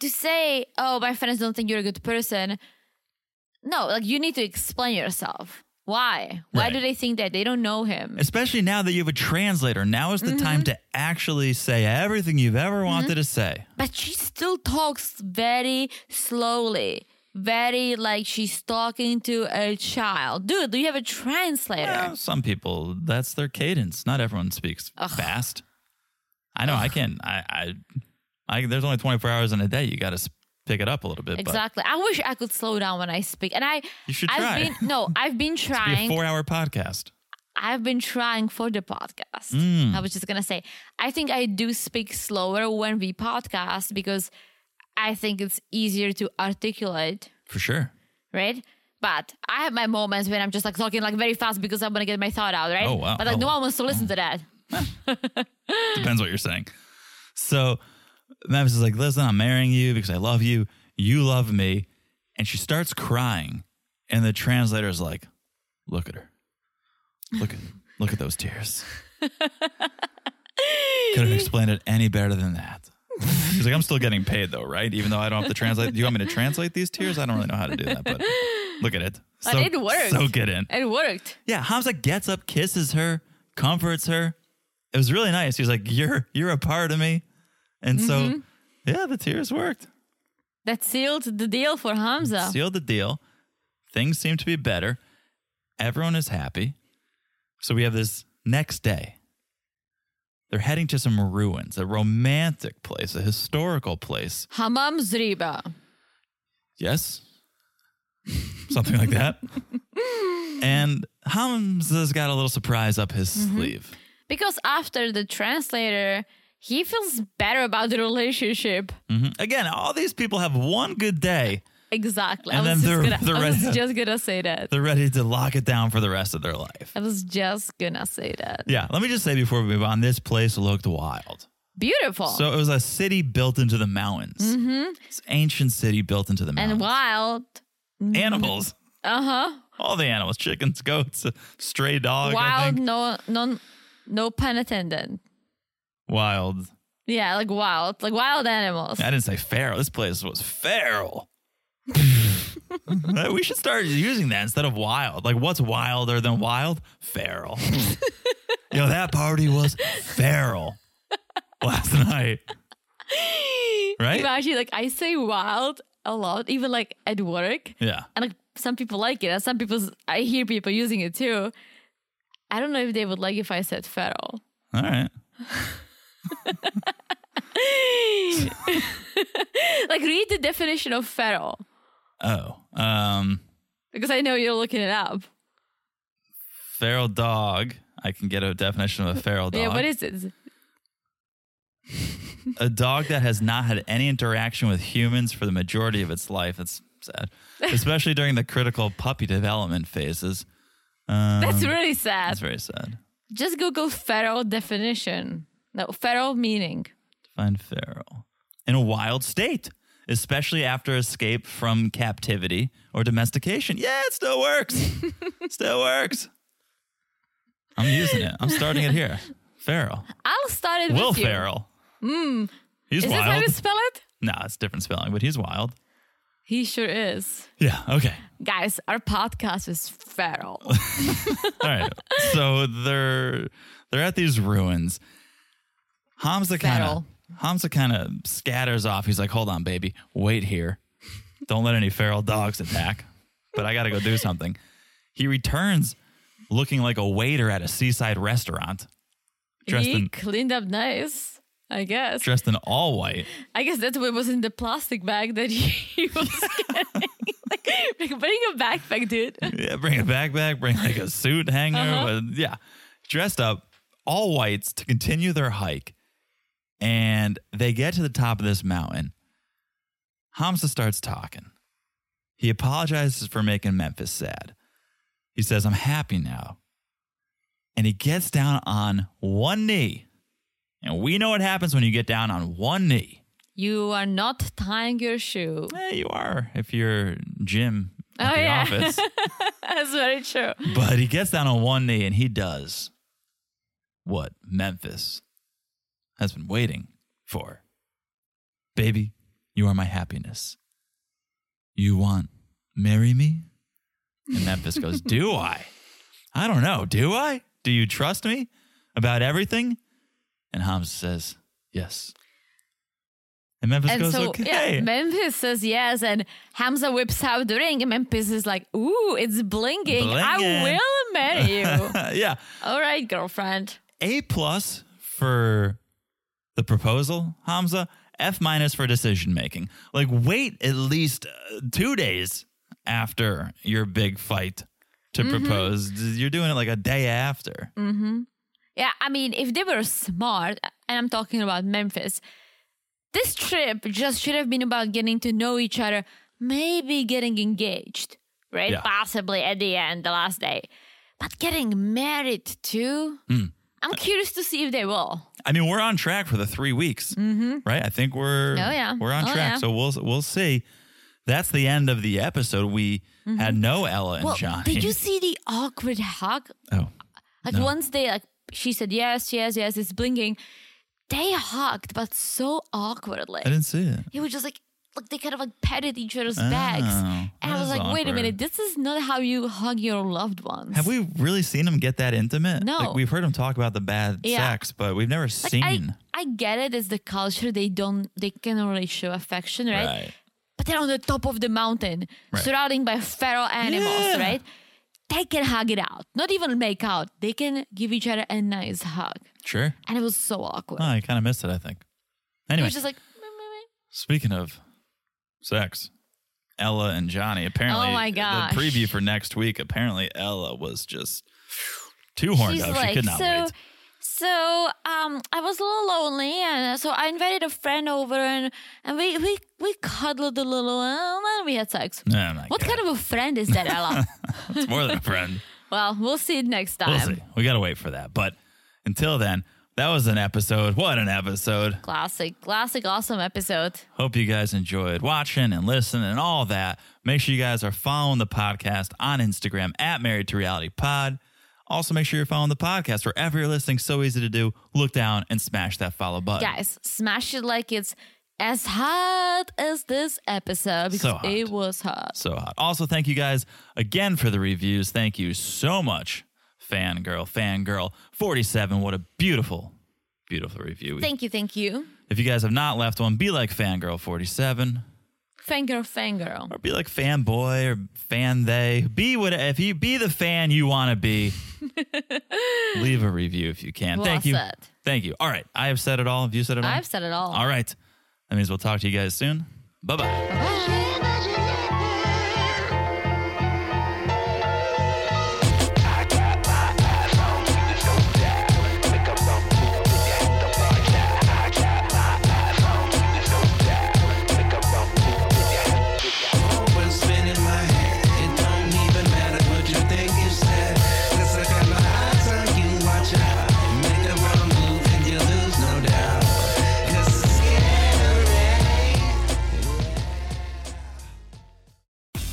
to say, oh, my friends don't think you're a good person, no, like you need to explain yourself. Why? Why Right. do they think that? They don't know him. Especially now that you have a translator. Now is the mm-hmm. time to actually say everything you've ever mm-hmm. wanted to say. But she still talks very slowly. Very like she's talking to a child. Dude, do you have a translator? Well, some people, that's their cadence. Not everyone speaks fast. I know. I can't. I, I, I. There's only 24 hours in a day. You got to pick it up a little bit. exactly. I wish I could slow down when I speak. And I You should I've try. been no, [LAUGHS] I've been But trying. four-hour podcast. I've been trying for the podcast. Mm. I was just gonna say, I think I do speak slower when we podcast because I think it's easier to articulate, For sure. right? But I have my moments when I'm just like talking like very fast because I'm gonna get my thought out, right? Oh, wow. But like no Oh. one wants to listen to that. [LAUGHS] Depends what you're saying. So Memphis is like, listen, I'm marrying you because I love you. You love me. And she starts crying. And the translator is like, look at her. Look at look at those tears. Could have explained it any better than that. He's like, I'm still getting paid though, right? Even though I don't have to translate. Do you want me to translate these tears? I don't really know how to do that, but look at it. Uh, but it worked. So it in. It worked. Yeah, Hamza gets up, kisses her, comforts her. It was really nice. He's like, "You're you're a part of me," and so mm-hmm. yeah, the tears worked. That sealed the deal for Hamza. Sealed the deal. Things seem to be better. Everyone is happy. So we have this next day. They're heading to some ruins, a romantic place, a historical place. Hammam Zriba. Yes. [LAUGHS] Something like that. and Hamza's got a little surprise up his mm-hmm. sleeve. Because after the translator, he feels better about the relationship. Mhm. Again, all these people have one good day. Exactly. And I was, then just they're- gonna, they're I was just gonna say that. They're ready to lock it down for the rest of their life. I was just gonna say that. Yeah, let me just say before we move on, this place looked wild. Beautiful. So it was a city built into the mountains. This ancient city built into the mountains. and wild. Animals. [LAUGHS] Uh huh. All the animals, chickens, goats, stray dog. I Wild, no, no, no pun intended. Wild. Yeah, like wild, like wild animals. I didn't say feral. This place was feral. [LAUGHS] we should start using that instead of wild. Like, what's wilder than wild? Feral. [LAUGHS] you know, that party was feral last night. Right? Imagine, like I say wild a lot, even like at work, Yeah. and like some people like it, and some people I hear people using it too. I don't know if they would like if I said feral. All right. [LAUGHS] [LAUGHS] like read the definition of feral Oh, um, because I know you're looking it up. feral dog. I can get a definition of a feral dog. Yeah, what is it? a dog that has not had any interaction with humans for the majority of its life. That's sad, [LAUGHS] especially during the critical puppy development phases. Um, That's really sad. that's very sad. Just Google feral definition. No, feral meaning. Define feral in a wild state, especially after escape from captivity or domestication. Yeah, it still works. [LAUGHS] still works. I'm using it. I'm starting it here. Feral. I'll start it Will with you. Ferrell. Mm. He's Is this how you spell it? No, it's different spelling, but he's wild. He sure is. Yeah. Okay. Guys, our podcast is feral. [LAUGHS] All right. So they're they're at these ruins. Hamza kind of Hamza kind of scatters off. He's like, "Hold on, baby. Wait here. Don't let any feral dogs attack." But I got to go do something. He returns looking like a waiter at a seaside restaurant, dressed he in cleaned up nice, I guess. dressed in all white. I guess that's what was in the plastic bag that he [LAUGHS] was getting. like, bring a backpack, dude. Yeah, bring a backpack, bring like a suit hanger, Uh-huh. but yeah, dressed up all whites to continue their hike. And they get to the top of this mountain. Hamza starts talking. He apologizes for making Memphis sad. He says, I'm happy now. And he gets down on one knee. And we know what happens when you get down on one knee. You are not tying your shoe. Eh, you are if you're Jim at Oh, the yeah. office. [LAUGHS] That's very true. But he gets down on one knee and he does what Memphis has been waiting for. Baby, you are my happiness. You want marry me? And Memphis goes, [LAUGHS] Do I? I don't know. Do I? Do you trust me about everything? And Hamza says, Yes. And Memphis And goes, so, Okay. yeah, Memphis says yes, and Hamza whips out the ring, and Memphis is like, "Ooh, it's blinking! I will marry you." [LAUGHS] yeah. All right, girlfriend. A plus for the proposal, Hamza. F minus for decision making. Like, wait at least uh, two days after your big fight to Mm-hmm. propose. You're doing it like a day after. Yeah, I mean, if they were smart, and I'm talking about Memphis, this trip just should have been about getting to know each other, maybe getting engaged, right? Yeah. Possibly at the end, the last day. But getting married too? Hmm. I'm curious to see if they will. I mean, we're on track for the three weeks, right? I think we're Oh, yeah. we're on Oh, track. yeah. So we'll we'll see. That's the end of the episode. We had no Ella and Mm-hmm. Well, Johnny. did you [LAUGHS] see the awkward hug? Oh, Like once they like she said yes, yes, yes, it's blinking. They hugged, but so awkwardly. I didn't see it. It was just like like they kind of like patted each other's oh, backs. Oh, And I was like, wait a minute, this is not how you hug your loved ones. Have we really seen them get that intimate? No. Like, we've heard them talk about the bad Yeah. sex, but we've never Like, seen. I, I get it as the culture they don't they cannot really show affection, right? Right. But they're on the top of the mountain, Right. surrounded by feral animals, Yeah. right? They can hug it out. Not even make out. They can give each other a nice hug. Sure. And it was so awkward. Oh, I kind of missed it. I think. Anyway. it was just like speaking of sex, Ella and Johnny. Apparently, Oh my gosh. the preview for next week. Apparently, Ella was just too horned She's up. like, she could not so, wait. so um, I was a little lonely, and so I invited a friend over, and, and we, we we cuddled a little, and then we had sex. Oh my What kind of a friend is that, Ella? [LAUGHS] It's more than a friend. [LAUGHS] well, we'll see it next time. We'll see. We got to wait for that. But until then, that was an episode. What an episode. Classic, classic, awesome episode. Hope you guys enjoyed watching and listening and all that. Make sure you guys are following the podcast on Instagram at Married to Reality Pod. Also, make sure you're following the podcast wherever you're listening. So easy to do. Look down and smash that follow button. Guys, smash it like it's as hot as this episode because So it was hot. So hot. Also, thank you guys again for the reviews. Thank you so much, fangirl, fangirl 47. What a beautiful, beautiful review. Thank you, thank you. if you guys have not left one, be like fangirl 47 Fangirl, fangirl. or be like fanboy or fan they. Be what if you be the fan you want to be. [LAUGHS] Leave a review if you can. Well Thank you. said. Thank you. All right. I have said it all. Have you said it all? I've said it all. All right. That means we'll talk to you guys soon. Bye bye.